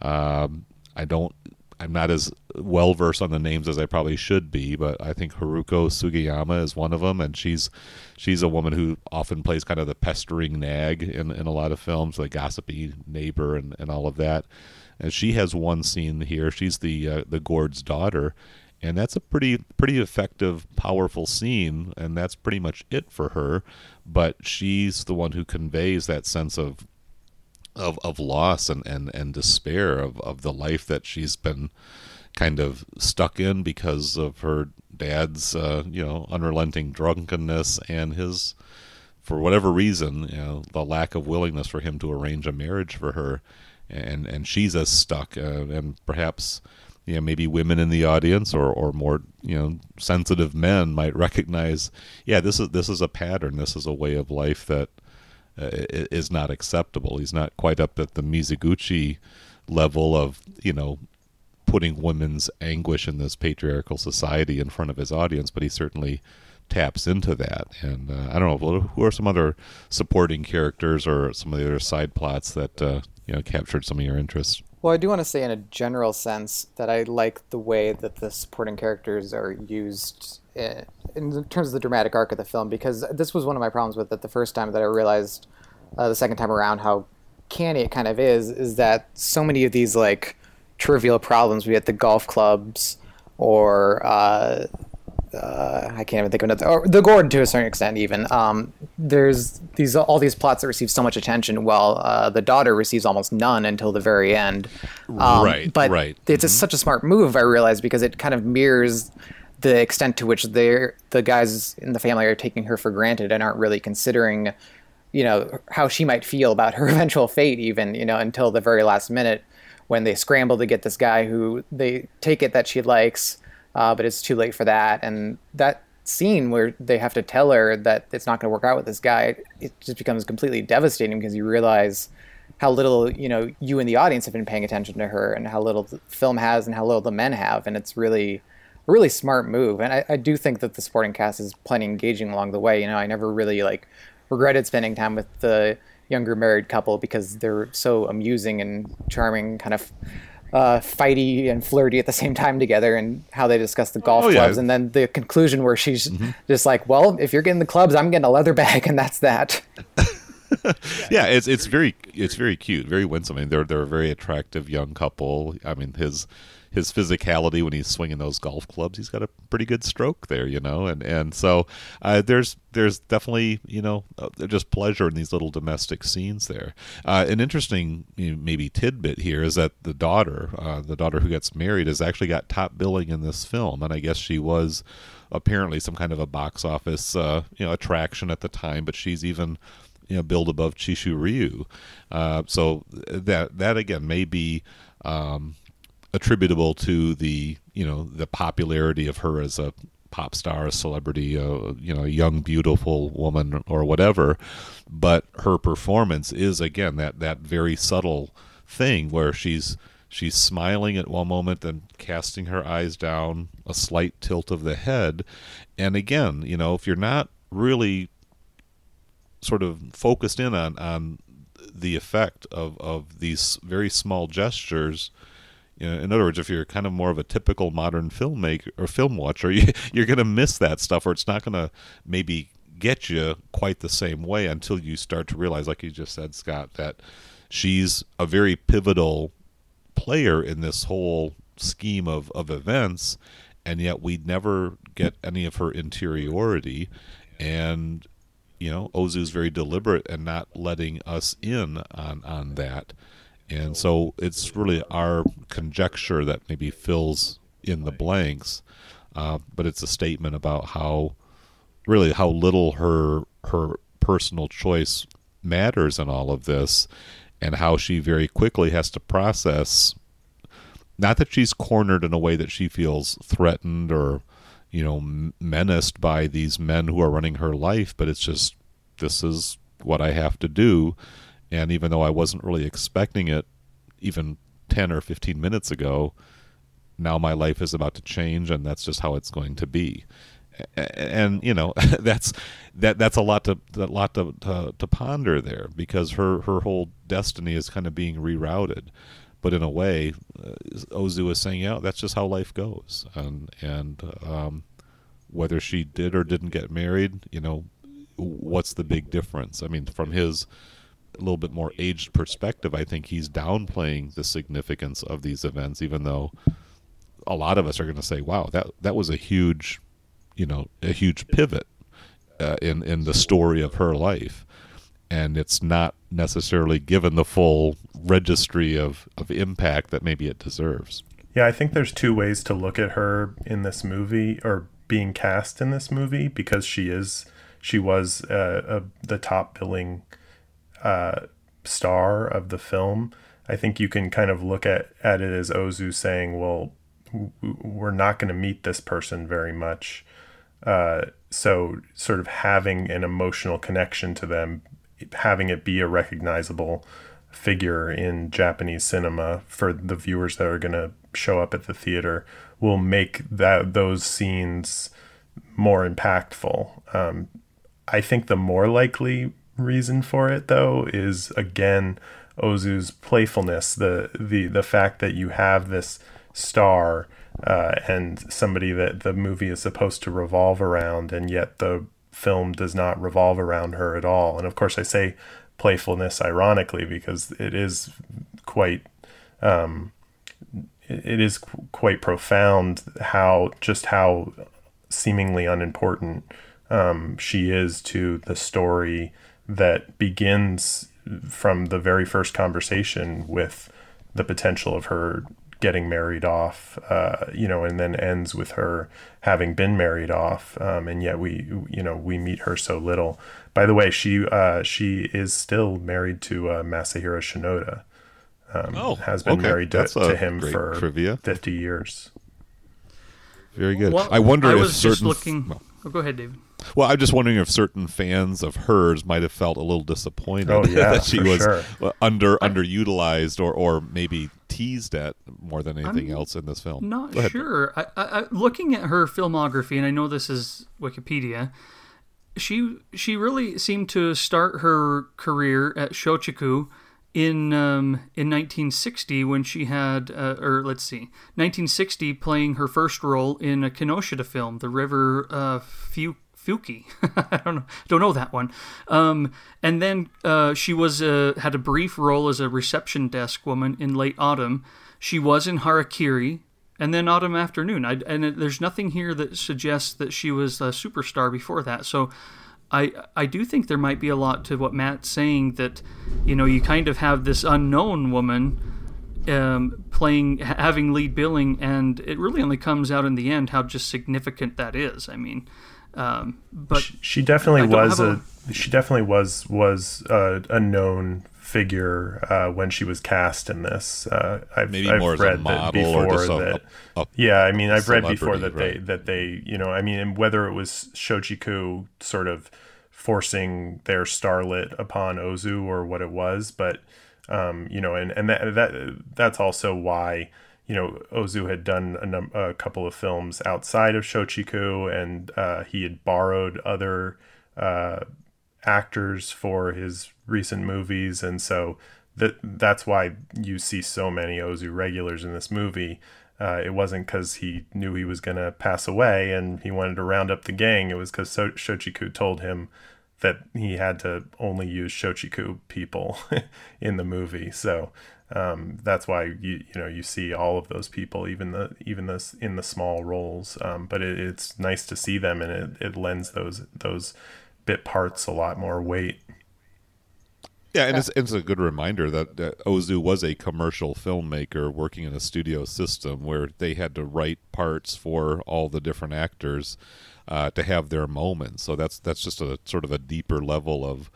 Um, I don't. I'm not as well versed on the names as I probably should be, but I think Haruko Sugimura is one of them, and she's she's a woman who often plays kind of the pestering nag in, in a lot of films, the gossipy neighbor, and, and all of that. And she has one scene here. She's the uh, the Gourd's daughter, and that's a pretty pretty effective powerful scene and that's pretty much it for her. But she's the one who conveys that sense of of, of loss and, and, and despair of, of the life that she's been kind of stuck in because of her dad's uh, you know unrelenting drunkenness and his for whatever reason you know the lack of willingness for him to arrange a marriage for her. And and she's as stuck uh, and perhaps you know maybe women in the audience or or more you know sensitive men might recognize yeah this is this is a pattern. This is a way of life that uh, is not acceptable. He's not quite up at the Mizoguchi level of you know putting women's anguish in this patriarchal society in front of his audience but he certainly taps into that. And uh, i don't know who are some other supporting characters or some of the other side plots that uh, you know captured some of your interest well, I do want to say, in a general sense, that I like the way that the supporting characters are used in, in terms of the dramatic arc of the film, because this was one of my problems with it the first time that I realized uh, the second time around how canny it kind of is, is that so many of these like trivial problems, we at the golf clubs or uh, uh, I can't even think of another. Or the Gordon to a certain extent, even. Um, there's these all these plots that receive so much attention, while uh, the daughter receives almost none until the very end. Um, right. But right. it's mm-hmm. a, such a smart move, I realize, because it kind of mirrors the extent to which they're the guys in the family are taking her for granted and aren't really considering, you know, how she might feel about her eventual fate, even you know, until the very last minute when they scramble to get this guy who they take it that she likes uh, but it's too late for that. And that scene where they have to tell her that it's not going to work out with this guy, it just becomes completely devastating because you realize how little you know you and the audience have been paying attention to her and how little the film has and how little the men have, and it's really a really smart move. And I, I do think that the supporting cast is plenty engaging along the way. You know, I never really like regretted spending time with the younger married couple because they're so amusing and charming, kind of uh, fighty and flirty at the same time together and how they discuss the golf oh, clubs. Yeah. And then the conclusion where she's mm-hmm. just like, well, if you're getting the clubs, I'm getting a leather bag. And that's that. yeah, it's it's very it's very cute, very winsome. I mean, they're they're a very attractive young couple. I mean, his his physicality when he's swinging those golf clubs. He's got a pretty good stroke there, you know, and and so uh, there's there's definitely you know uh, just pleasure in these little domestic scenes there. Uh, an interesting maybe tidbit here is that the daughter, uh, the daughter who gets married, has actually got top billing in this film, and I guess she was apparently some kind of a box office uh, you know attraction at the time, but she's even you know billed above Chishu Ryu. Uh, so that that again may be um, attributable to the you know the popularity of her as a pop star, a celebrity, a you know, a young beautiful woman or whatever. But her performance is again that that very subtle thing where she's she's smiling at one moment and casting her eyes down, a slight tilt of the head, and again, you know, if you're not really sort of focused in on on the effect of of these very small gestures you know, in other words, if you're kind of more of a typical modern filmmaker or film watcher, you, you're going to miss that stuff, or it's not going to maybe get you quite the same way until you start to realize, like you just said, Scott, that she's a very pivotal player in this whole scheme of, of events, and yet we never get any of her interiority. And, you know, Ozu's very deliberate and not letting us in on, on that. And so it's really our conjecture that maybe fills in the blanks, uh, but it's a statement about how, really, how little her her personal choice matters in all of this, and how she very quickly has to process. Not that she's cornered in a way that she feels threatened or, you know, menaced by these men who are running her life, but it's just this is what I have to do. And even though I wasn't really expecting it, even 10 or 15 minutes ago, now my life is about to change and that's just how it's going to be. And you know that's that that's a lot to a lot to, to, to ponder there because her her whole destiny is kind of being rerouted. But in a way uh, Ozu is saying yeah that's just how life goes. And and um, whether she did or didn't get married you know what's the big difference? I mean from his a little bit more aged perspective i think he's downplaying the significance of these events even though a lot of us are going to say, "Wow, that that was a huge, you know, a huge pivot uh, in in the story of her life," and it's not necessarily given the full registry of of impact that maybe it deserves. Yeah, I think there's two ways to look at her in this movie or being cast in this movie because she is she was uh, a, the top billing uh, star of the film. I think you can kind of look at, at it as Ozu saying, well, we're not going to meet this person very much. Uh, so, sort of having an emotional connection to them, having it be a recognizable figure in Japanese cinema for the viewers that are going to show up at the theater will make that those scenes more impactful. Um, I think the more likely reason for it, though, is again Ozu's playfulness, the the the fact that you have this star uh, and somebody that the movie is supposed to revolve around, and yet the film does not revolve around her at all. And of course, I say playfulness ironically because it is quite. Um, it is quite profound how just how seemingly unimportant um, she is to the story that begins from the very first conversation with the potential of her getting married off, uh, you know, and then ends with her having been married off, um, and yet we, you know, we meet her so little. By the way, she uh, she is still married to uh, Masahiro Shinoda. Um, oh, has been okay. married to, to him for trivia. fifty years. Very good. Well, I wonder I was if certain. Looking, well, oh, go ahead, David. Well, I'm just wondering if certain fans of hers might have felt a little disappointed oh, yeah, that she was sure. under underutilized or or maybe teased at more than anything I'm else in this film. Not sure. I, I, looking at her filmography, and I know this is Wikipedia. She she really seemed to start her career at Shochiku in um, in 1960 when she had, uh, or let's see, 1960 playing her first role in a Kinoshita film, The River uh, Fu- Fuki. I don't know, don't know that one. Um, and then uh, she was uh, had a brief role as a reception desk woman in Late Autumn. She was in Harakiri, and then Autumn Afternoon. I, and there's nothing here that suggests that she was a superstar before that. So. I, I do think there might be a lot to what Matt's saying that, you know, you kind of have this unknown woman um, playing, having lead billing, and it really only comes out in the end how just significant that is. I mean, um, but she, she definitely was a, a, she definitely was was a, a known figure uh, when she was cast in this. Uh, I've, Maybe I've more read as a model before or just that, a, a, yeah, I mean, I've read before that right. they that they you know, I mean, and whether it was Shochiku sort of forcing their starlet upon Ozu or what it was, but um, you know, and and that that that's also why you know, Ozu had done a, num- a couple of films outside of Shochiku, and uh, he had borrowed other uh, actors for his recent movies, and so that that's why you see so many Ozu regulars in this movie. uh, it wasn't because he knew he was going to pass away and he wanted to round up the gang. It was because so- Shochiku told him that he had to only use Shochiku people in the movie. So um, that's why you you know you see all of those people, even the even this in the small roles. Um, but it, it's nice to see them, and it, it lends those those bit parts a lot more weight. Yeah, and it's, it's a good reminder that, that Ozu was a commercial filmmaker working in a studio system where they had to write parts for all the different actors uh, to have their moments. So that's that's just a sort of a deeper level of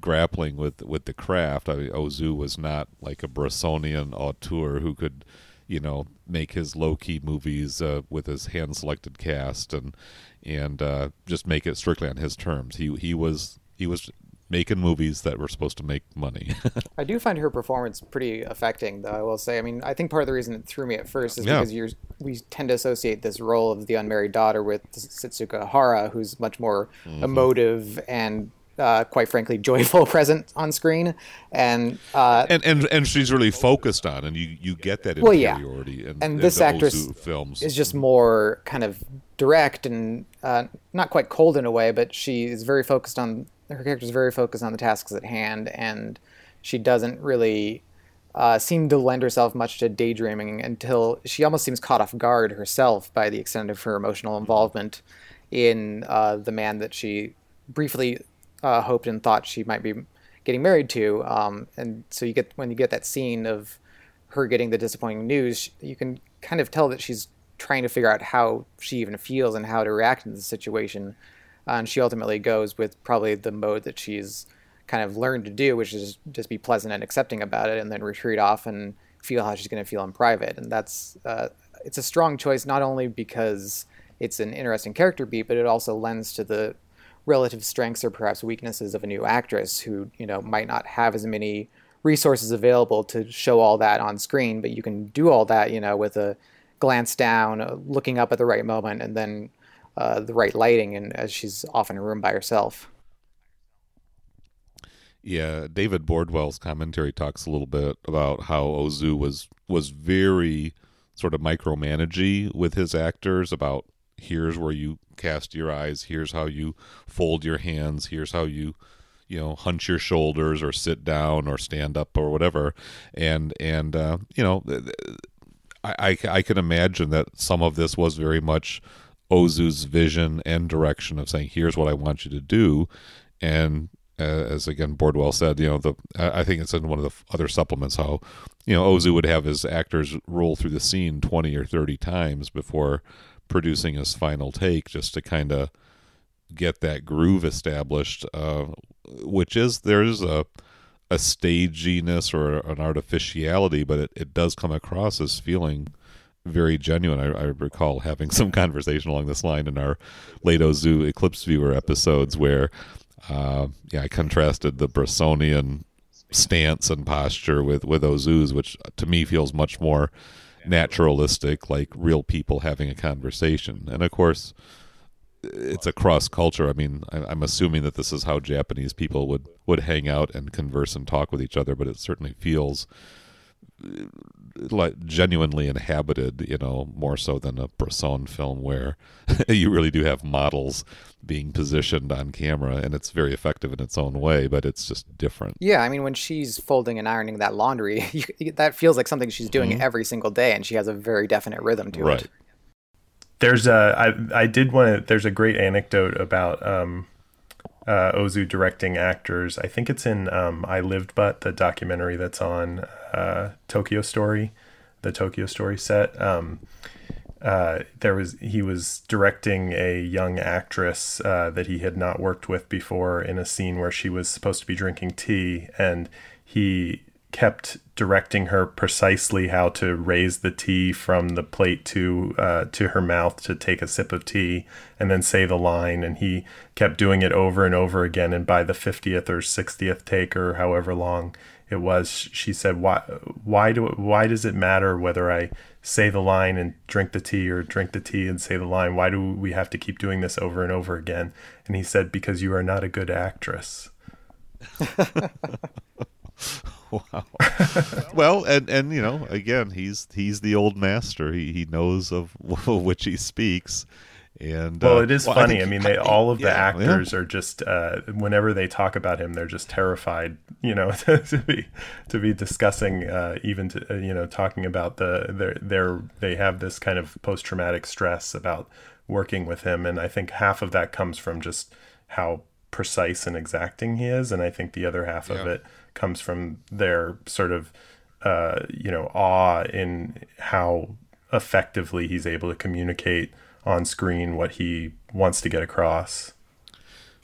grappling with with the craft. I Ozu was not like a Bressonian auteur who could, you know, make his low key movies uh, with his hand selected cast and and uh, just make it strictly on his terms. He he was he was making movies that were supposed to make money. I do find her performance pretty affecting, though. I will say. I mean, I think part of the reason it threw me at first is Yeah. because you're we tend to associate this role of the unmarried daughter with Setsuko Hara, who's much more Mm-hmm. emotive and. Uh, quite frankly, joyful present on screen, and uh, and and and she's really focused on, and you you get that Well, yeah. interiority. in- And in this the actress films is just more kind of direct and uh, not quite cold in a way, but she is very focused on her character is very focused on the tasks at hand, and she doesn't really uh, seem to lend herself much to daydreaming until she almost seems caught off guard herself by the extent of her emotional involvement in uh, the man that she briefly uh, hoped and thought she might be getting married to. Um, and so you get when you get that scene of her getting the disappointing news, you can kind of tell that she's trying to figure out how she even feels and how to react in the situation. Uh, and she ultimately goes with probably the mode that she's kind of learned to do, which is just be pleasant and accepting about it, and then retreat off and feel how she's going to feel in private. And that's uh, it's a strong choice not only because it's an interesting character beat, but it also lends to the relative strengths or perhaps weaknesses of a new actress who you know might not have as many resources available to show all that on screen, but you can do all that you know with a glance down, uh, looking up at the right moment, and then uh, the right lighting, and as she's off in a room by herself. Yeah, David Bordwell's commentary talks a little bit about how Ozu was was very sort of micromanagey with his actors about here's where you cast your eyes, here's how you fold your hands, here's how you you know hunch your shoulders or sit down or stand up or whatever, and and uh, you know I, I I can imagine that some of this was very much Ozu's vision and direction of saying here's what I want you to do, and uh, as again Bordwell said, you know, the I think it's in one of the other supplements how you know Ozu would have his actors roll through the scene twenty or thirty times before producing his final take, just to kind of get that groove established. Uh, which is there's a a staginess or an artificiality, but it, it does come across as feeling very genuine. I, I recall having some conversation along this line in our late Ozu Eclipse Viewer episodes where, uh, yeah, I contrasted the Bressonian stance and posture with with Ozu's, which to me feels much more naturalistic, like real people having a conversation. And of course, it's a cross culture. I mean, I'm assuming that this is how Japanese people would would hang out and converse and talk with each other, but it certainly feels like genuinely inhabited, you know, more so than a Bresson film where you really do have models being positioned on camera and it's very effective in its own way, but it's just different. Yeah, I mean, when she's folding and ironing that laundry, you, that feels like something she's doing every single day, and she has a very definite rhythm to Right. it. There's a I I did want to. There's a great anecdote about um, uh, Ozu directing actors. I think it's in um, I Lived But the documentary that's on uh, Tokyo Story, the Tokyo Story set. Um, uh, there was he was directing a young actress uh, that he had not worked with before in a scene where she was supposed to be drinking tea, and he kept directing her precisely how to raise the tea from the plate to uh, to her mouth to take a sip of tea and then say the line. And he kept doing it over and over again. And by the 50th or 60th take or however long it was she said why why do why does it matter whether I say the line and drink the tea or drink the tea and say the line? Why do we have to keep doing this over and over again? And he said because you are not a good actress wow. well, and and you know, again, he's he's the old master. He he knows of which he speaks. And well, uh, it is well, funny. I, I, think mean, he- they all of the yeah, actors yeah. are just uh, whenever they talk about him, they're just terrified. You know, to be to be discussing, uh, even to uh, you know, talking about the their their they have this kind of post traumatic stress about working with him, and I think half of that comes from just how precise and exacting he is, and I think the other half of it comes from their sort of uh, you know awe in how effectively he's able to communicate on screen what he wants to get across.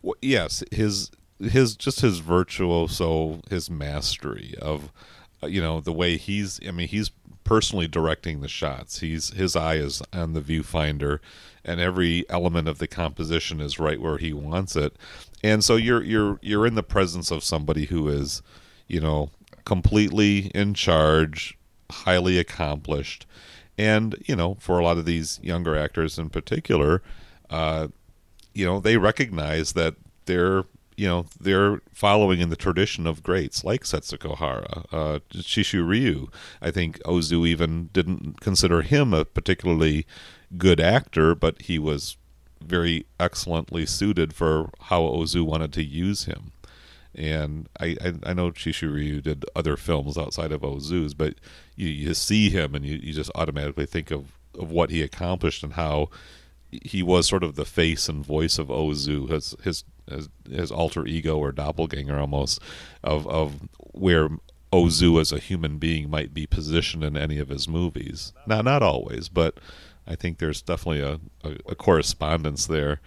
Well, yes, his his just his virtuoso, his mastery of uh, you know the way he's. I mean, he's personally directing the shots. He's his eye is on the viewfinder, and every element of the composition is right where he wants it. And so you're you're you're in the presence of somebody who is, you know, completely in charge, highly accomplished, and you know, for a lot of these younger actors in particular, uh, you know they recognize that they're you know they're following in the tradition of greats like Setsuko Hara, uh, Chishu Ryu. I think Ozu even didn't consider him a particularly good actor, but he was very excellently suited for how Ozu wanted to use him. And I, I, I know Chishu Ryu did other films outside of Ozu's, but you, you see him and you, you just automatically think of, of what he accomplished and how he was sort of the face and voice of Ozu, his his his, his alter ego or doppelganger almost of of where Ozu as a human being might be positioned in any of his movies. Now, not always, but I think there's definitely a, a, a correspondence there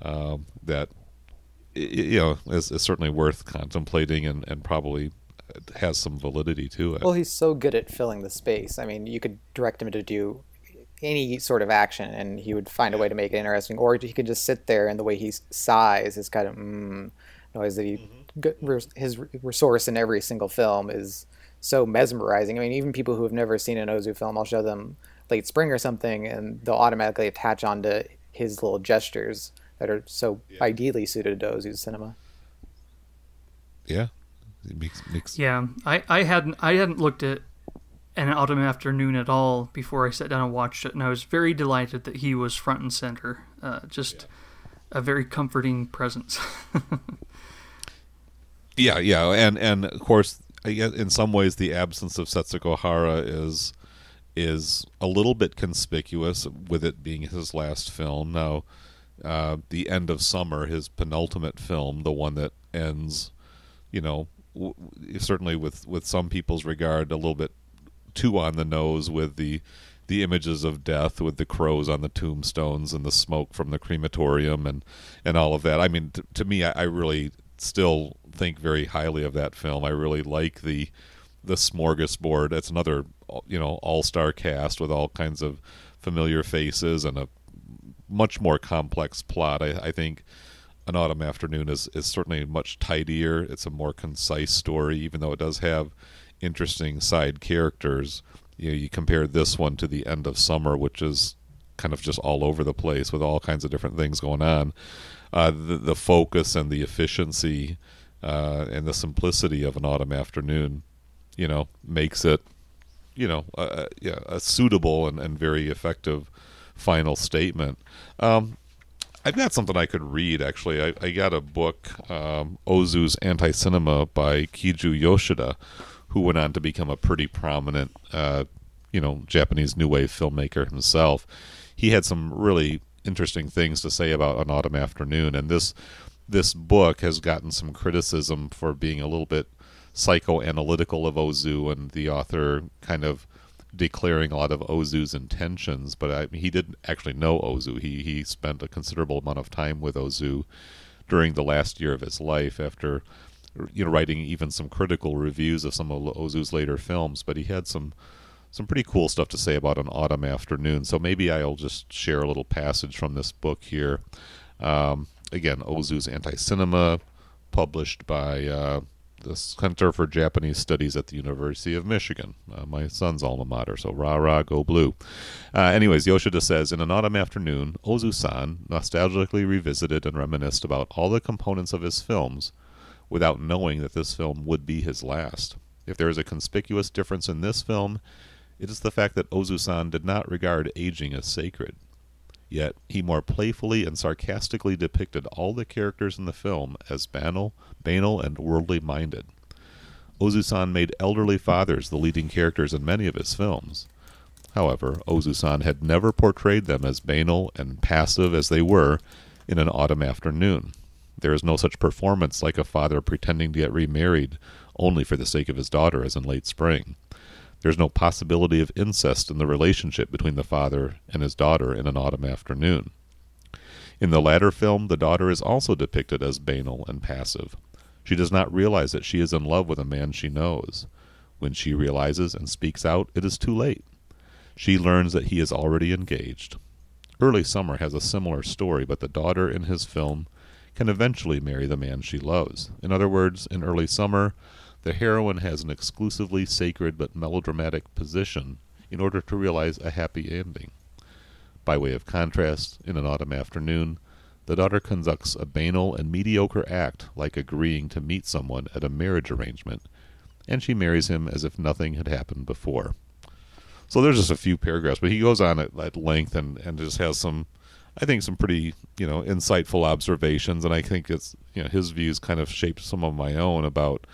um, that you know is, is certainly worth contemplating and, and probably has some validity to it. Well, he's so good at filling the space. I mean, you could direct him to do any sort of action, and he would find a way to make it interesting. Or he could just sit there, and the way he sighs, is kind of mm, noise that he g- res- his resource in every single film is so mesmerizing. I mean, even people who have never seen an Ozu film, I'll show them Late Spring or something, and they'll automatically attach onto his little gestures that are so ideally suited to Ozu's cinema. yeah, it makes makes Yeah, I, I hadn't I hadn't looked at an autumn afternoon at all before I sat down and watched it, and I was very delighted that he was front and center. Uh, just a very comforting presence. Yeah, yeah, and and of course, I guess in some ways, the absence of Setsuko Hara is is a little bit conspicuous with it being his last film. Now, uh, the end of summer, his penultimate film, the one that ends, you know, w- certainly with with some people's regard, a little bit too on the nose with the the images of death with the crows on the tombstones and the smoke from the crematorium and and all of that. I mean, t- to me, I, I really still think very highly of that film. I really like the the smorgasbord. It's another you know all star cast with all kinds of familiar faces and a much more complex plot. I, I think an autumn afternoon is, is certainly much tidier. It's a more concise story, even though it does have interesting side characters. You know, you compare this one to the end of summer, which is kind of just all over the place with all kinds of different things going on. Uh, the, the focus and the efficiency uh, and the simplicity of an autumn afternoon, you know, makes it, you know, a- yeah, a suitable and, and very effective final statement. Um, I've got something I could read actually. I, I got a book, um, Ozu's Anti Cinema by Kiju Yoshida, who went on to become a pretty prominent, uh, you know, Japanese new wave filmmaker himself. He had some really interesting things to say about An Autumn Afternoon, and this this book has gotten some criticism for being a little bit psychoanalytical of Ozu, and the author kind of declaring a lot of Ozu's intentions, but I he didn't actually know Ozu. He he spent a considerable amount of time with Ozu during the last year of his life after you know writing even some critical reviews of some of Ozu's later films, but he had some some pretty cool stuff to say about an autumn afternoon. So maybe I'll just share a little passage from this book here. Um, again, Ozu's Anti-Cinema, published by uh, the Center for Japanese Studies at the University of Michigan, uh, my son's alma mater. So rah rah, go blue. Uh, anyways, Yoshida says in an autumn afternoon, Ozu-san nostalgically revisited and reminisced about all the components of his films, without knowing that this film would be his last. If there is a conspicuous difference in this film, it is the fact that Ozu-san did not regard aging as sacred. Yet he more playfully and sarcastically depicted all the characters in the film as banal, banal and worldly minded. Ozu-san made elderly fathers the leading characters in many of his films. However, Ozu-san had never portrayed them as banal and passive as they were in an autumn afternoon. There is no such performance like a father pretending to get remarried only for the sake of his daughter as in late spring. There's no possibility of incest in the relationship between the father and his daughter in an autumn afternoon. In the latter film, the daughter is also depicted as banal and passive. She does not realize that she is in love with a man she knows. When she realizes and speaks out, it is too late. She learns that he is already engaged. Early Summer has a similar story, but the daughter in his film can eventually marry the man she loves. In other words, in Early Summer, the heroine has an exclusively sacred but melodramatic position in order to realize a happy ending. By way of contrast, in an autumn afternoon, the daughter conducts a banal and mediocre act like agreeing to meet someone at a marriage arrangement, and she marries him as if nothing had happened before. So there's just a few paragraphs, but he goes on at, at length and, and just has some, I think, some pretty you know insightful observations, and I think it's you know his views kind of shaped some of my own about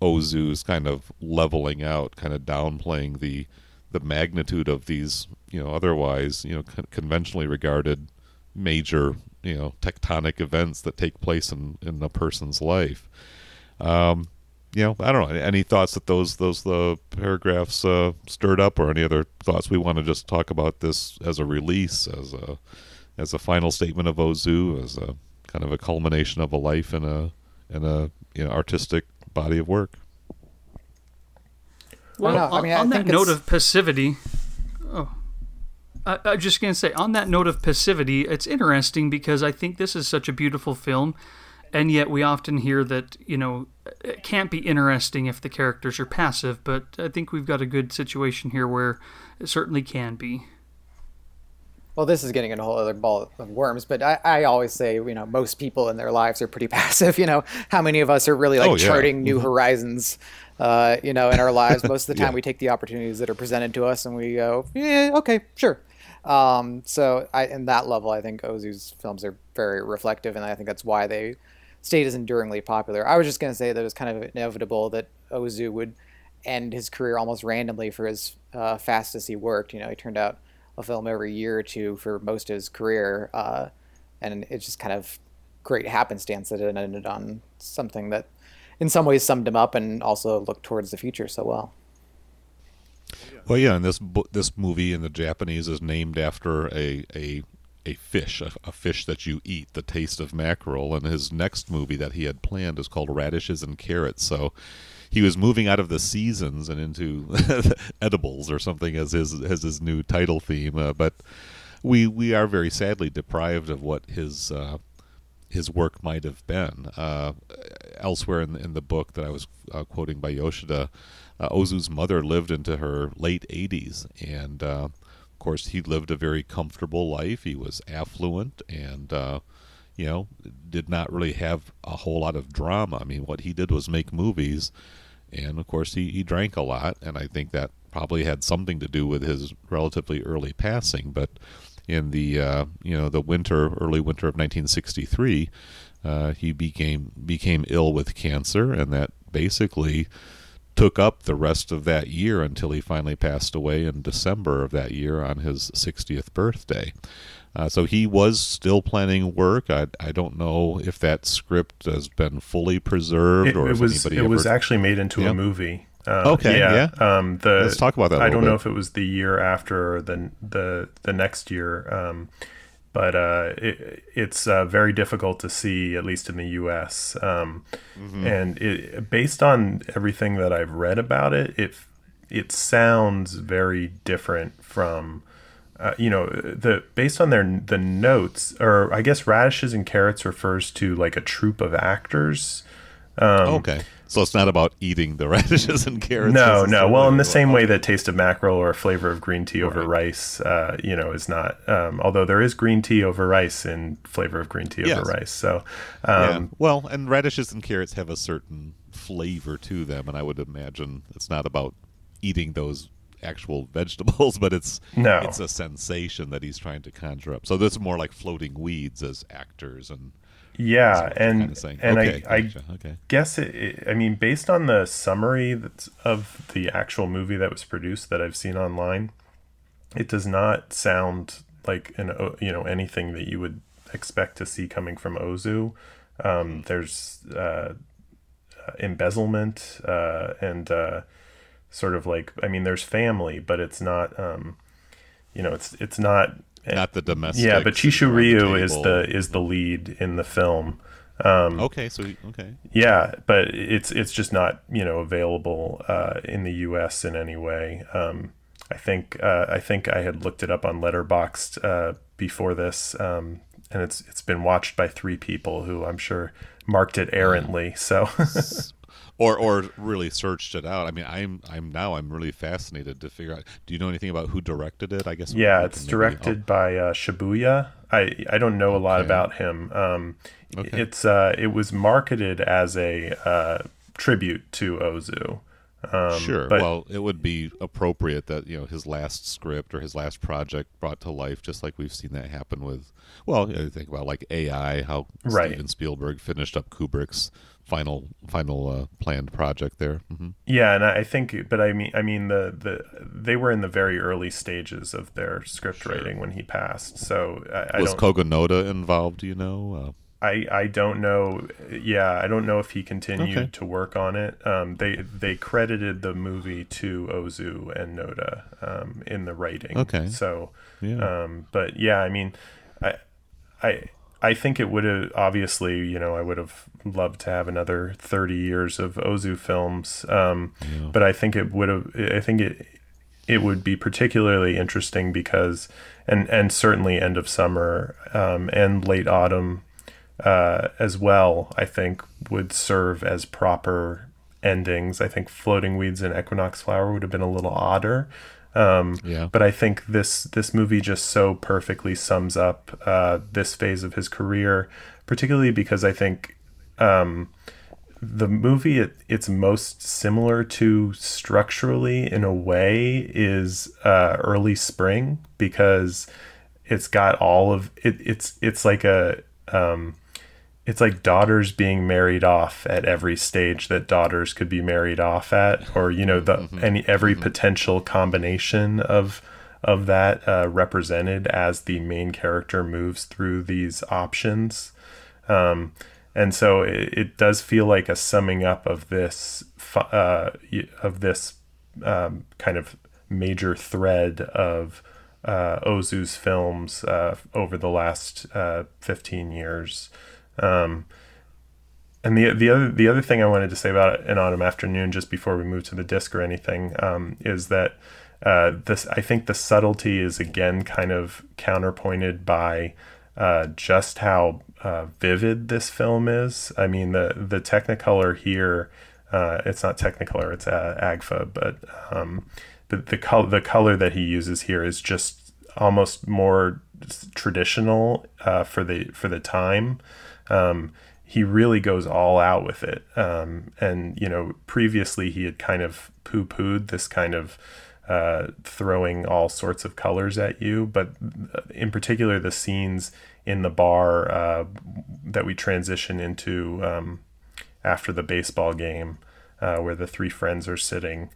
Ozu's kind of leveling out, kind of downplaying the the magnitude of these you know otherwise you know con- conventionally regarded major you know tectonic events that take place in in a person's life. Um, you know, I don't know. Any thoughts that those those the paragraphs uh, stirred up, or any other thoughts we want to just talk about this as a release, as a as a final statement of Ozu, as a kind of a culmination of a life and a and a you know artistic body of work. Well, no, I on, mean, I on that think note it's- of passivity, oh, I, I'm just gonna say on that note of passivity, it's interesting because I think this is such a beautiful film, and yet we often hear that you know it can't be interesting if the characters are passive. But I think we've got a good situation here where it certainly can be. Well, this is getting into a whole other ball of worms, but I, I always say, you know, most people in their lives are pretty passive. You know, how many of us are really like Oh, yeah. charting new horizons, uh, you know, in our lives? Most of the time Yeah. we take the opportunities that are presented to us and we go, yeah, okay, sure. Um, so I, in that level, I think Ozu's films are very reflective, and I think that's why they stayed as enduringly popular. I was just going to say that it was kind of inevitable that Ozu would end his career almost randomly for as uh, fast as he worked. You know, he turned out a film every year or two for most of his career, uh, and it's just kind of great happenstance that it ended on something that, in some ways, summed him up and also looked towards the future so well. Well, yeah, and this this movie in the Japanese is named after a a a fish, a, a fish that you eat, the taste of mackerel. And his next movie that he had planned is called Radishes and Carrots. So he was moving out of the seasons and into edibles or something as his as his new title theme. Uh, but we we are very sadly deprived of what his uh, his work might have been. Uh, elsewhere in, in the book that I was uh, quoting by Yoshida, uh, Ozu's mother lived into her late 80s, and uh, of course he lived a very comfortable life. He was affluent and you know did not really have a whole lot of drama. I mean, what he did was make movies, and of course he, he drank a lot, and I think that probably had something to do with his relatively early passing. But in the uh, you know the winter, early winter of 1963, uh, he became became ill with cancer, and that basically took up the rest of that year until he finally passed away in December of that year on his 60th birthday. Uh, so he was still planning work. I, I don't know if that script has been fully preserved It, or it was anybody it ever. was actually made into Yeah. a movie. Uh, Okay, yeah. Um, the Let's talk about that a I don't know if it was the year after or the the the next year, um, but uh, it, it's uh, very difficult to see, at least in the U.S. Um, Mm-hmm. And it, based on everything that I've read about it, it it sounds very different from. Uh, you know the based on their the notes or I guess radishes and carrots refers to like a troupe of actors um, okay. So it's not about eating the radishes and carrots. No, no. Well, in the same way that taste of mackerel or flavor of green tea over Right. rice, uh, you know, is not. Um, although there is green tea over rice and flavor of green tea Yes. over rice. So, Yeah. um, Well, and radishes and carrots have a certain flavor to them, and I would imagine it's not about eating those actual vegetables, but it's No. it's a sensation that he's trying to conjure up. So this is more like floating weeds as actors and yeah, and kind of and okay, I, I okay. guess it, it. I mean, based on the summary that's of the actual movie that was produced that I've seen online, it does not sound like an you know anything that you would expect to see coming from Ozu. Um, there's uh, uh, embezzlement uh, and uh, sort of like I mean, there's family, but it's not. Um, you know, it's it's not. Not the domestic. yeah, but Chishu Ryu is the is the lead in the film. Um, Okay, so okay. yeah, but it's it's just not you know available uh, in the U.S. in any way. Um, I think uh, I think I had looked it up on Letterboxd uh, before this, um, and it's it's been watched by three people who I'm sure marked it errantly. So or or really searched it out. I mean, I'm I'm now I'm really fascinated to figure out. Do you know anything about who directed it? I guess. yeah, it's maybe- directed by uh, Shibuya. I I don't know a lot Okay. about him. Um, Okay. It's uh, it was marketed as a uh, tribute to Ozu. Oh, Um, sure. but- well, it would be appropriate that you know his last script or his last project brought to life, just like we've seen that happen with. Well, you know, think about like AI, how Right. Steven Spielberg finished up Kubrick's final final uh, planned project there. hmm Yeah, and I think, but I mean, I mean, the the they were in the very early stages of their script writing when he passed. So I, I Was Kogo Noda involved? Do you know? I I don't know. Yeah, I don't know if he continued Okay. to work on it. Um, they they credited the movie to Ozu and Noda um, in the writing. Okay. So, Yeah. um, but yeah, I mean, I I I think it would have obviously, you know, I would have loved to have another thirty years of Ozu films. Um, Yeah. but I think it would have. I think it it would be particularly interesting because, and and certainly end of summer um, and late autumn uh, as well. I think would serve as proper endings. I think Floating Weeds and Equinox Flower would have been a little odder. Um, Yeah. But I think this this movie just so perfectly sums up uh, this phase of his career, particularly because I think um, the movie it, it's most similar to structurally in a way is uh, early spring because it's got all of it it's it's like a um, it's like daughters being married off at every stage that daughters could be married off at or you know the any every potential combination of of that uh, represented as the main character moves through these options. Um, and so it, it does feel like a summing up of this uh, of this um, kind of major thread of uh, Ozu's films uh, over the last uh, 15 years. Um, and the the other the other thing I wanted to say about an autumn afternoon, just before we move to the disc or anything, um, is that uh, this I think the subtlety is again kind of counterpointed by uh, just how uh, vivid this film is. I mean the the Technicolor here, uh, it's not Technicolor, it's uh, Agfa, but um, the the color the color that he uses here is just almost more traditional uh, for the for the time. Um, he really goes all out with it. Um, and you know, previously he had kind of poo pooed this kind of uh, throwing all sorts of colors at you, but in particular the scenes in the bar uh, that we transition into um, after the baseball game. Uh, where the three friends are sitting.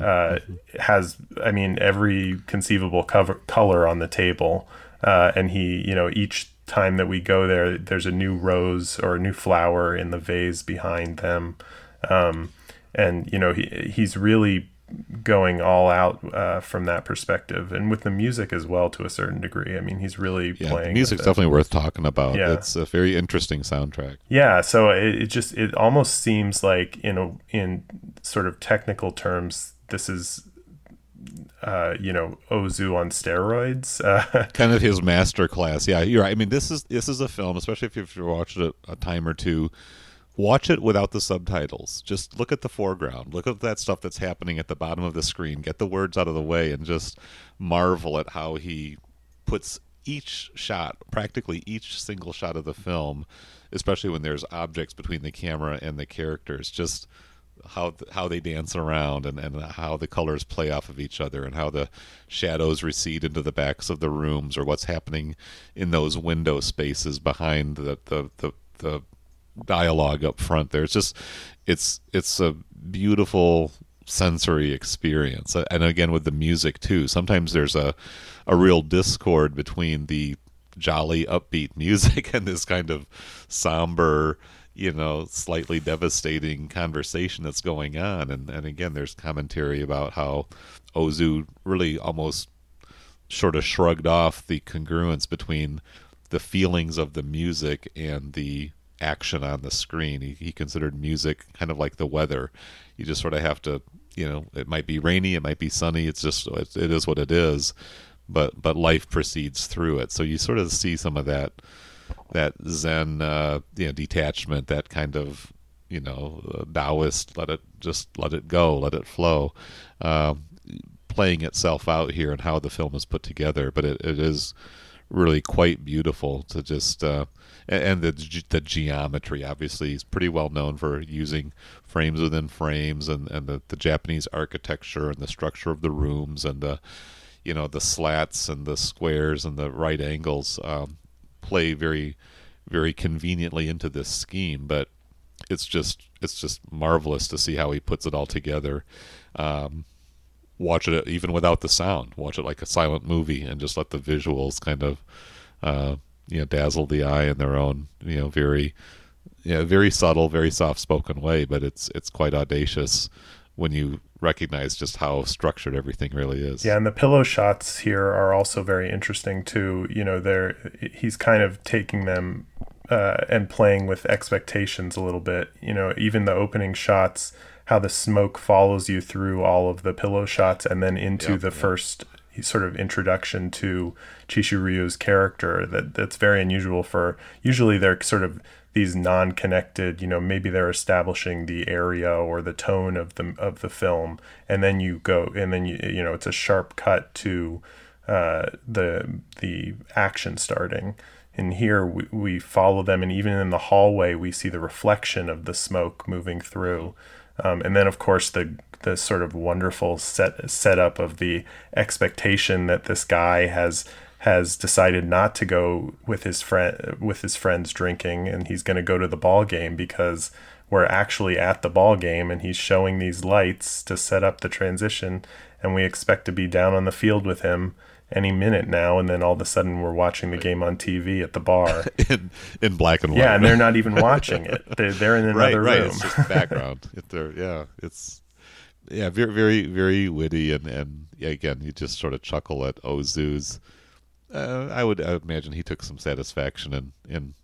Uh, has, I mean, every conceivable cover color on the table, uh, and he, you know, each time that we go there, there's a new rose or a new flower in the vase behind them, um, and you know, he he's really going all out uh, from that perspective, and with the music as well to a certain degree. I mean, he's really Yeah, playing. the music's definitely worth talking about. Yeah. It's a very interesting soundtrack. Yeah, so it, it just it almost seems like in a in sort of technical terms, this is uh, you know Ozu on steroids. Uh, kind of his master class. Yeah, you're right. I mean, this is this is a film, especially if you've watched it a time or two, watch it without the subtitles. Just look at the foreground. Look at that stuff that's happening at the bottom of the screen. Get the words out of the way and just marvel at how he puts each shot, practically each single shot of the film, especially when there's objects between the camera and the characters, just how how they dance around and, and how the colors play off of each other and how the shadows recede into the backs of the rooms or what's happening in those window spaces behind the the, the, the dialogue up front there. It's just it's it's a beautiful sensory experience. And again with the music too. Sometimes there's a a real discord between the jolly upbeat music and this kind of somber you know slightly devastating conversation that's going on and and again there's commentary about how ozu really almost sort of shrugged off the congruence between the feelings of the music and the action on the screen. He, he considered music kind of like the weather. You just sort of have to, you know, it might be rainy, it might be sunny. It's just it, it is what it is, but but life proceeds through it. So you sort of see some of that that Zen, uh, you know, detachment, that kind of you know uh, Taoist. Let it just let it go, let it flow. Um, playing itself out here and how the film is put together, but it, it is really quite beautiful to just uh, and the the geometry obviously is pretty well known for using frames within frames and and the, the Japanese architecture and the structure of the rooms and the you know the slats and the squares and the right angles um, play very very conveniently into this scheme. But it's just it's just marvelous to see how he puts it all together. Um, watch it even without the sound. Watch it like a silent movie and just let the visuals kind of uh, you know dazzle the eye in their own you know very yeah very subtle very soft spoken way but it's it's quite audacious when you recognize just how structured everything really is. Yeah and the pillow shots here are also very interesting too. You know they're he's kind of taking them uh, and playing with expectations a little bit. You know even the opening shots how the smoke follows you through all of the pillow shots and then into yep, the yep. first sort of introduction to Chishu Ryu's character that that's very unusual for usually they're sort of these non-connected you know maybe they're establishing the area or the tone of the of the film and then you go and then you you know it's a sharp cut to uh, the the action starting and here we, we follow them and even in the hallway we see the reflection of the smoke moving through um, and then of course the the sort of wonderful set setup of the expectation that this guy has has decided not to go with his friend with his friends drinking and he's going to go to the ball game because we're actually at the ball game and he's showing these lights to set up the transition and we expect to be down on the field with him any minute now and then all of a sudden we're watching the game on TV at the bar in in black and white. Yeah, and they're not even watching it. They're, they're in another right, right. room. It's just background. It, yeah, it's yeah, very very very witty and and again, you just sort of chuckle at Ozu's. Uh, I would I would imagine he took some satisfaction in in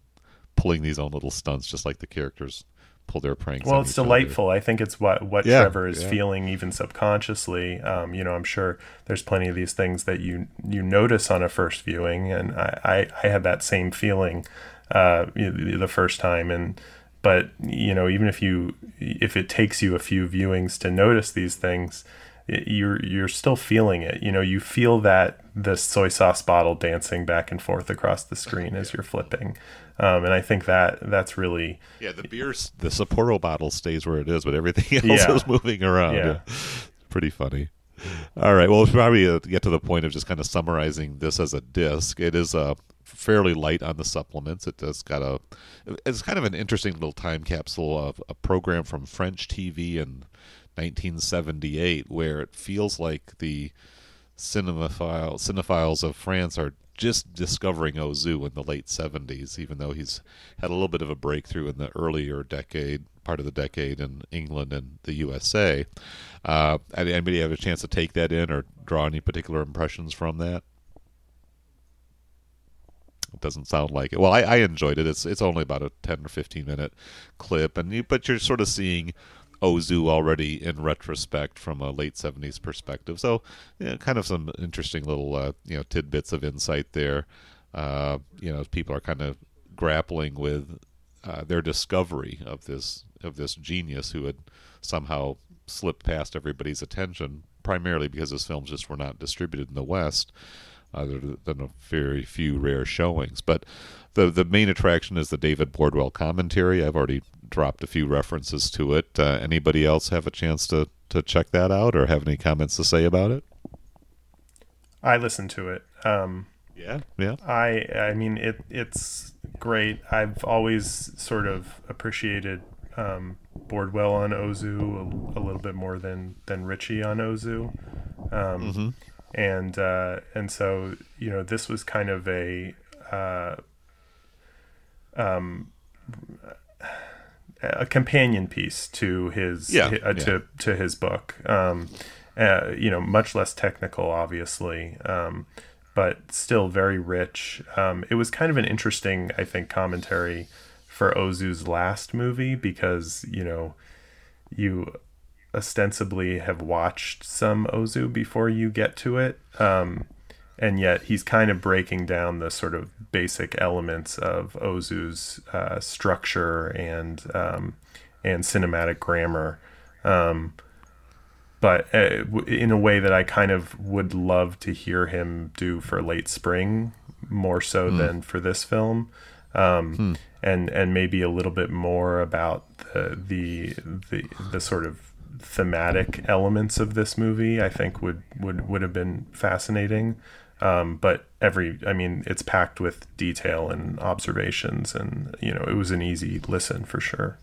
pulling these own little stunts, just like the characters pull their pranks. Well, it's delightful. Other. I think it's what what yeah, Trevor is yeah. feeling even subconsciously. Um, you know, I'm sure there's plenty of these things that you you notice on a first viewing, and I I, I had that same feeling uh, the first time, and but you know even if you if it takes you a few viewings to notice these things you're you're still feeling it you know you feel that the soy sauce bottle dancing back and forth across the screen as you're flipping um, and I think that that's really yeah the beer the Sapporo bottle stays where it is but everything else yeah. is moving around yeah. yeah. pretty funny all right well we'll probably uh, get to the point of just kind of summarizing this as a disc it is a fairly light on the supplements. It does got a it's kind of an interesting little time capsule of a program from French TV in 1978 where it feels like the cinemaphile cinephiles of France are just discovering Ozu in the late 70s, even though he's had a little bit of a breakthrough in the earlier decade, part of the decade in England and the USA. Uh, anybody have a chance to take that in or draw any particular impressions from that? It doesn't sound like it. Well, I, I enjoyed it. It's it's only about a ten or fifteen minute clip, and you, but you're sort of seeing Ozu already in retrospect from a late '70s perspective. So, you know, kind of some interesting little uh, you know tidbits of insight there. Uh, you know, people are kind of grappling with uh, their discovery of this of this genius who had somehow slipped past everybody's attention, primarily because his films just were not distributed in the West, other than a very few rare showings. But the the main attraction is the David Bordwell commentary. I've already dropped a few references to it. Uh, anybody else have a chance to to check that out or have any comments to say about it? I listened to it. Um, yeah, yeah. I I mean it it's great. I've always sort of appreciated um, Bordwell on Ozu a, a, little bit more than than Richie on Ozu, um, mm-hmm. and uh, and so you know this was kind of a uh, um, a companion piece to his yeah, uh, to yeah. to his book. Um, uh, you know, much less technical, obviously, um, but still very rich. Um, it was kind of an interesting, I think, commentary for Ozu's last movie because you know you ostensibly have watched some Ozu before you get to it. Um, and yet he's kind of breaking down the sort of basic elements of Ozu's uh, structure and um, and cinematic grammar, um, but uh, in a way that I kind of would love to hear him do for late spring more so mm. than for this film, um, hmm. and and maybe a little bit more about the the the, the sort of thematic elements of this movie I think would would would have been fascinating. Um, but every, I mean, it's packed with detail and observations, and you know, it was an easy listen for sure.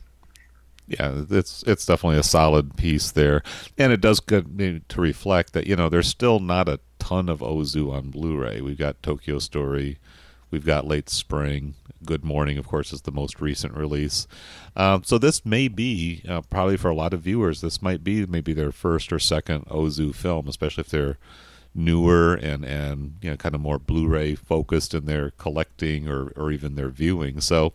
Yeah, it's it's definitely a solid piece there, and it does good to reflect that you know there's still not a ton of Ozu on Blu-ray. We've got Tokyo Story, we've got Late Spring, Good Morning, of course, is the most recent release. Um, so this may be uh, probably for a lot of viewers, this might be maybe their first or second Ozu film, especially if they're newer and and you know kind of more Blu-ray focused in their collecting or or even their viewing. So,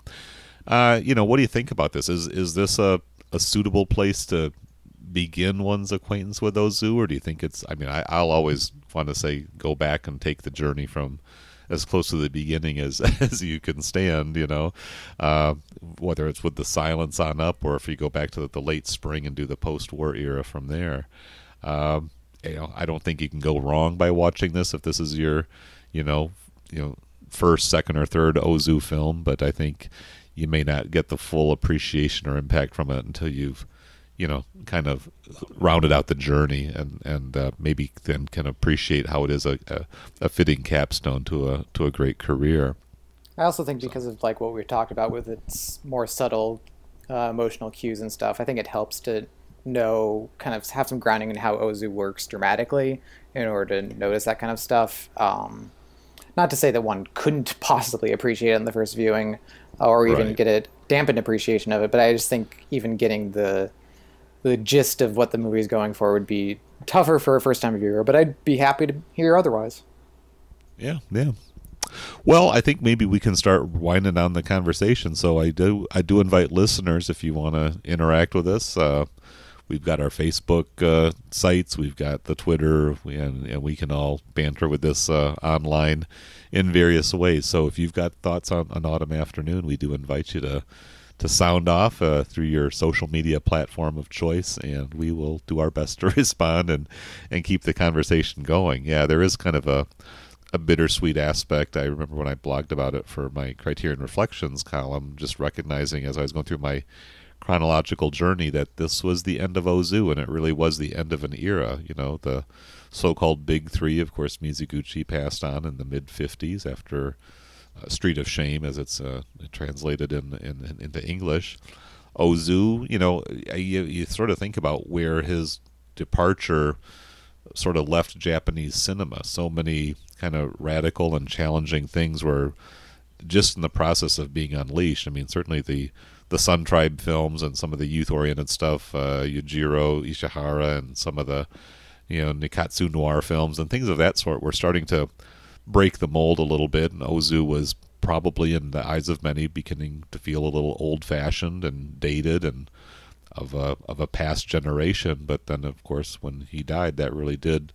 uh, you know, what do you think about this? Is is this a a suitable place to begin one's acquaintance with Ozu, or do you think it's? I mean, I, I'll always want to say go back and take the journey from as close to the beginning as as you can stand. You know, uh, whether it's with the silence on up, or if you go back to the, the late spring and do the post-war era from there. Um, you know, I don't think you can go wrong by watching this if this is your, you know, you know, first, second, or third Ozu film. But I think you may not get the full appreciation or impact from it until you've, you know, kind of rounded out the journey and and uh, maybe then can appreciate how it is a, a, a, fitting capstone to a to a great career. I also think because of like what we talked about with its more subtle uh, emotional cues and stuff, I think it helps to know kind of have some grounding in how Ozu works dramatically in order to notice that kind of stuff. Um, not to say that one couldn't possibly appreciate it in the first viewing or even right. get a dampened appreciation of it, but I just think even getting the the gist of what the movie is going for would be tougher for a first time viewer, but I'd be happy to hear otherwise. Yeah, yeah. Well, I think maybe we can start winding down the conversation. So I do I do invite listeners if you want to interact with us. Uh, we've got our Facebook uh, sites, we've got the Twitter, and, and, we can all banter with this uh, online in various ways. So if you've got thoughts on an autumn afternoon, we do invite you to to sound off uh, through your social media platform of choice, and we will do our best to respond and and keep the conversation going. Yeah, there is kind of a a bittersweet aspect. I remember when I blogged about it for my Criterion Reflections column, just recognizing as I was going through my chronological journey that this was the end of Ozu and it really was the end of an era. You know, the so-called Big Three. Of course, Mizoguchi passed on in the mid '50s after uh, Street of Shame, as it's uh, translated in, in, in, into English. Ozu, you know, you, you sort of think about where his departure sort of left Japanese cinema. So many kind of radical and challenging things were just in the process of being unleashed. I mean, certainly the the Sun Tribe films and some of the youth oriented stuff, uh, Yujiro Ishihara and some of the you know Nikkatsu noir films and things of that sort were starting to break the mold a little bit, and Ozu was probably in the eyes of many beginning to feel a little old fashioned and dated and of a of a past generation. But then, of course, when he died, that really did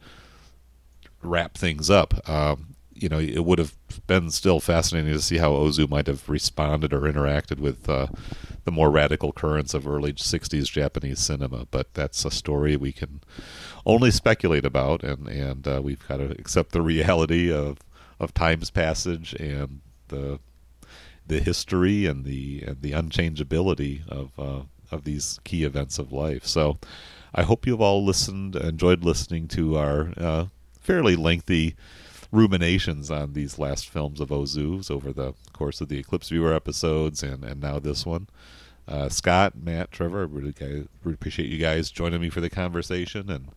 wrap things up. Um, you know, it would have been still fascinating to see how Ozu might have responded or interacted with uh, the more radical currents of early '60s Japanese cinema. But that's a story we can only speculate about, and and uh, we've got to accept the reality of of time's passage and the the history and the and the unchangeability of uh, of these key events of life. So, I hope you've all listened, enjoyed listening to our uh, fairly lengthy ruminations on these last films of Ozu's over the course of the Eclipse Viewer episodes and, and now this one. Uh, Scott, Matt, Trevor, really, really, appreciate you guys joining me for the conversation and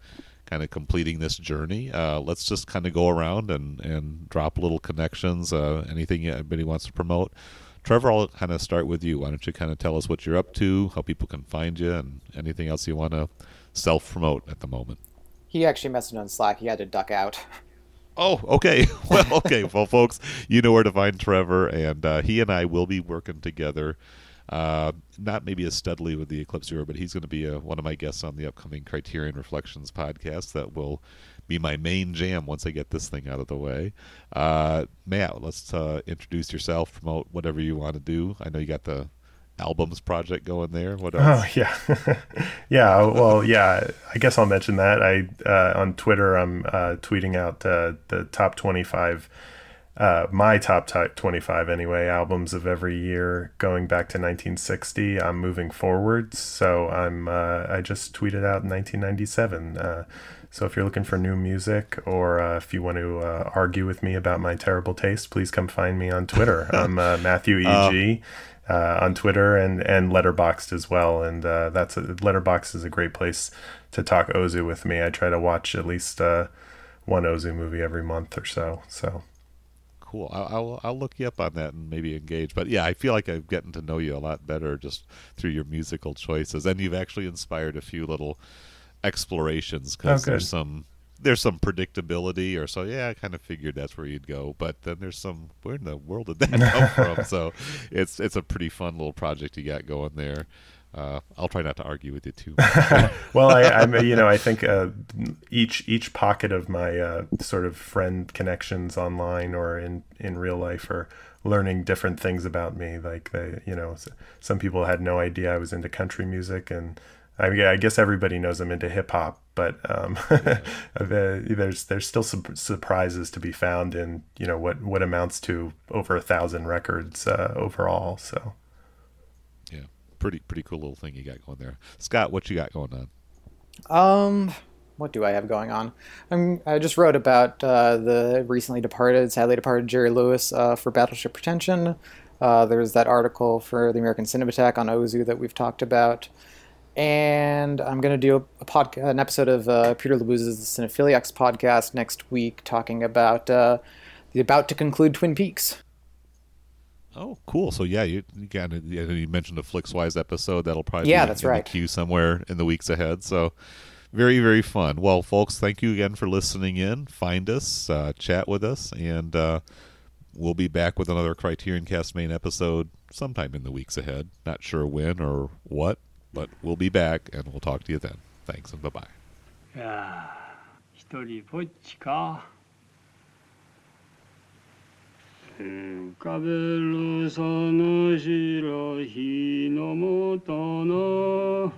kind of completing this journey. Uh, let's just kind of go around and, and drop little connections, uh, anything anybody wants to promote. Trevor, I'll kind of start with you. Why don't you kind of tell us what you're up to, how people can find you, and anything else you want to self promote at the moment? He actually messaged on Slack. He had to duck out. Oh, okay. Well, okay. well, folks, you know where to find Trevor, and uh, he and I will be working together. Uh, not maybe as steadily with the Eclipse Viewer, but he's going to be a, uh, one of my guests on the upcoming Criterion Reflections podcast that will be my main jam once I get this thing out of the way. Uh, Matt, let's uh, introduce yourself, promote whatever you want to do. I know you got the albums project going there. What else? Oh yeah, yeah. Well, yeah. I guess I'll mention that. I uh, on Twitter, I'm uh, tweeting out uh, the top 25, uh, my top t- 25 anyway, albums of every year going back to 1960. I'm moving forwards, so I'm uh, I just tweeted out 1997. Uh, so if you're looking for new music or uh, if you want to uh, argue with me about my terrible taste, please come find me on Twitter. I'm uh, Matthew E.G uh, on Twitter and and Letterboxd as well. And uh, that's a, Letterboxd is a great place to talk Ozu with me. I try to watch at least uh, one Ozu movie every month or so. So cool. I'll, I'll, I'll look you up on that and maybe engage. But yeah, I feel like I've gotten to know you a lot better just through your musical choices, and you've actually inspired a few little explorations because oh, there's some there's some predictability or so yeah i kind of figured that's where you'd go but then there's some where in the world did that come from so it's it's a pretty fun little project you got going there uh, I'll try not to argue with you too. well, I, I'm, you know, I think uh, each each pocket of my uh, sort of friend connections online or in in real life are learning different things about me. Like they, you know, some people had no idea I was into country music, and I, I guess everybody knows I'm into hip hop, but um, there's there's still some surprises to be found in you know what what amounts to over a thousand records uh, overall. So yeah, pretty pretty cool little thing you got going there, Scott. What you got going on? Um, what do I have going on? I'm, I just wrote about uh, the recently departed, sadly departed Jerry Lewis uh, for Battleship Pretension. Uh, there's that article for the American Cinematheque on Ozu that we've talked about and I'm going to do a, a pod, an episode of uh, Peter Labuza's Cinephiliacs podcast next week, talking about uh, the about to conclude Twin Peaks. Oh, cool! So yeah, you, you got you mentioned a Flixwise episode that'll probably yeah, be that's in right. the queue somewhere in the weeks ahead. So very very fun. Well, folks, thank you again for listening in. Find us, uh, chat with us, and uh, we'll be back with another Criterion Cast main episode sometime in the weeks ahead. Not sure when or what, but we'll be back and we'll talk to you then. Thanks and bye bye. いや一人ぼっちか浮かべるその白日のもとの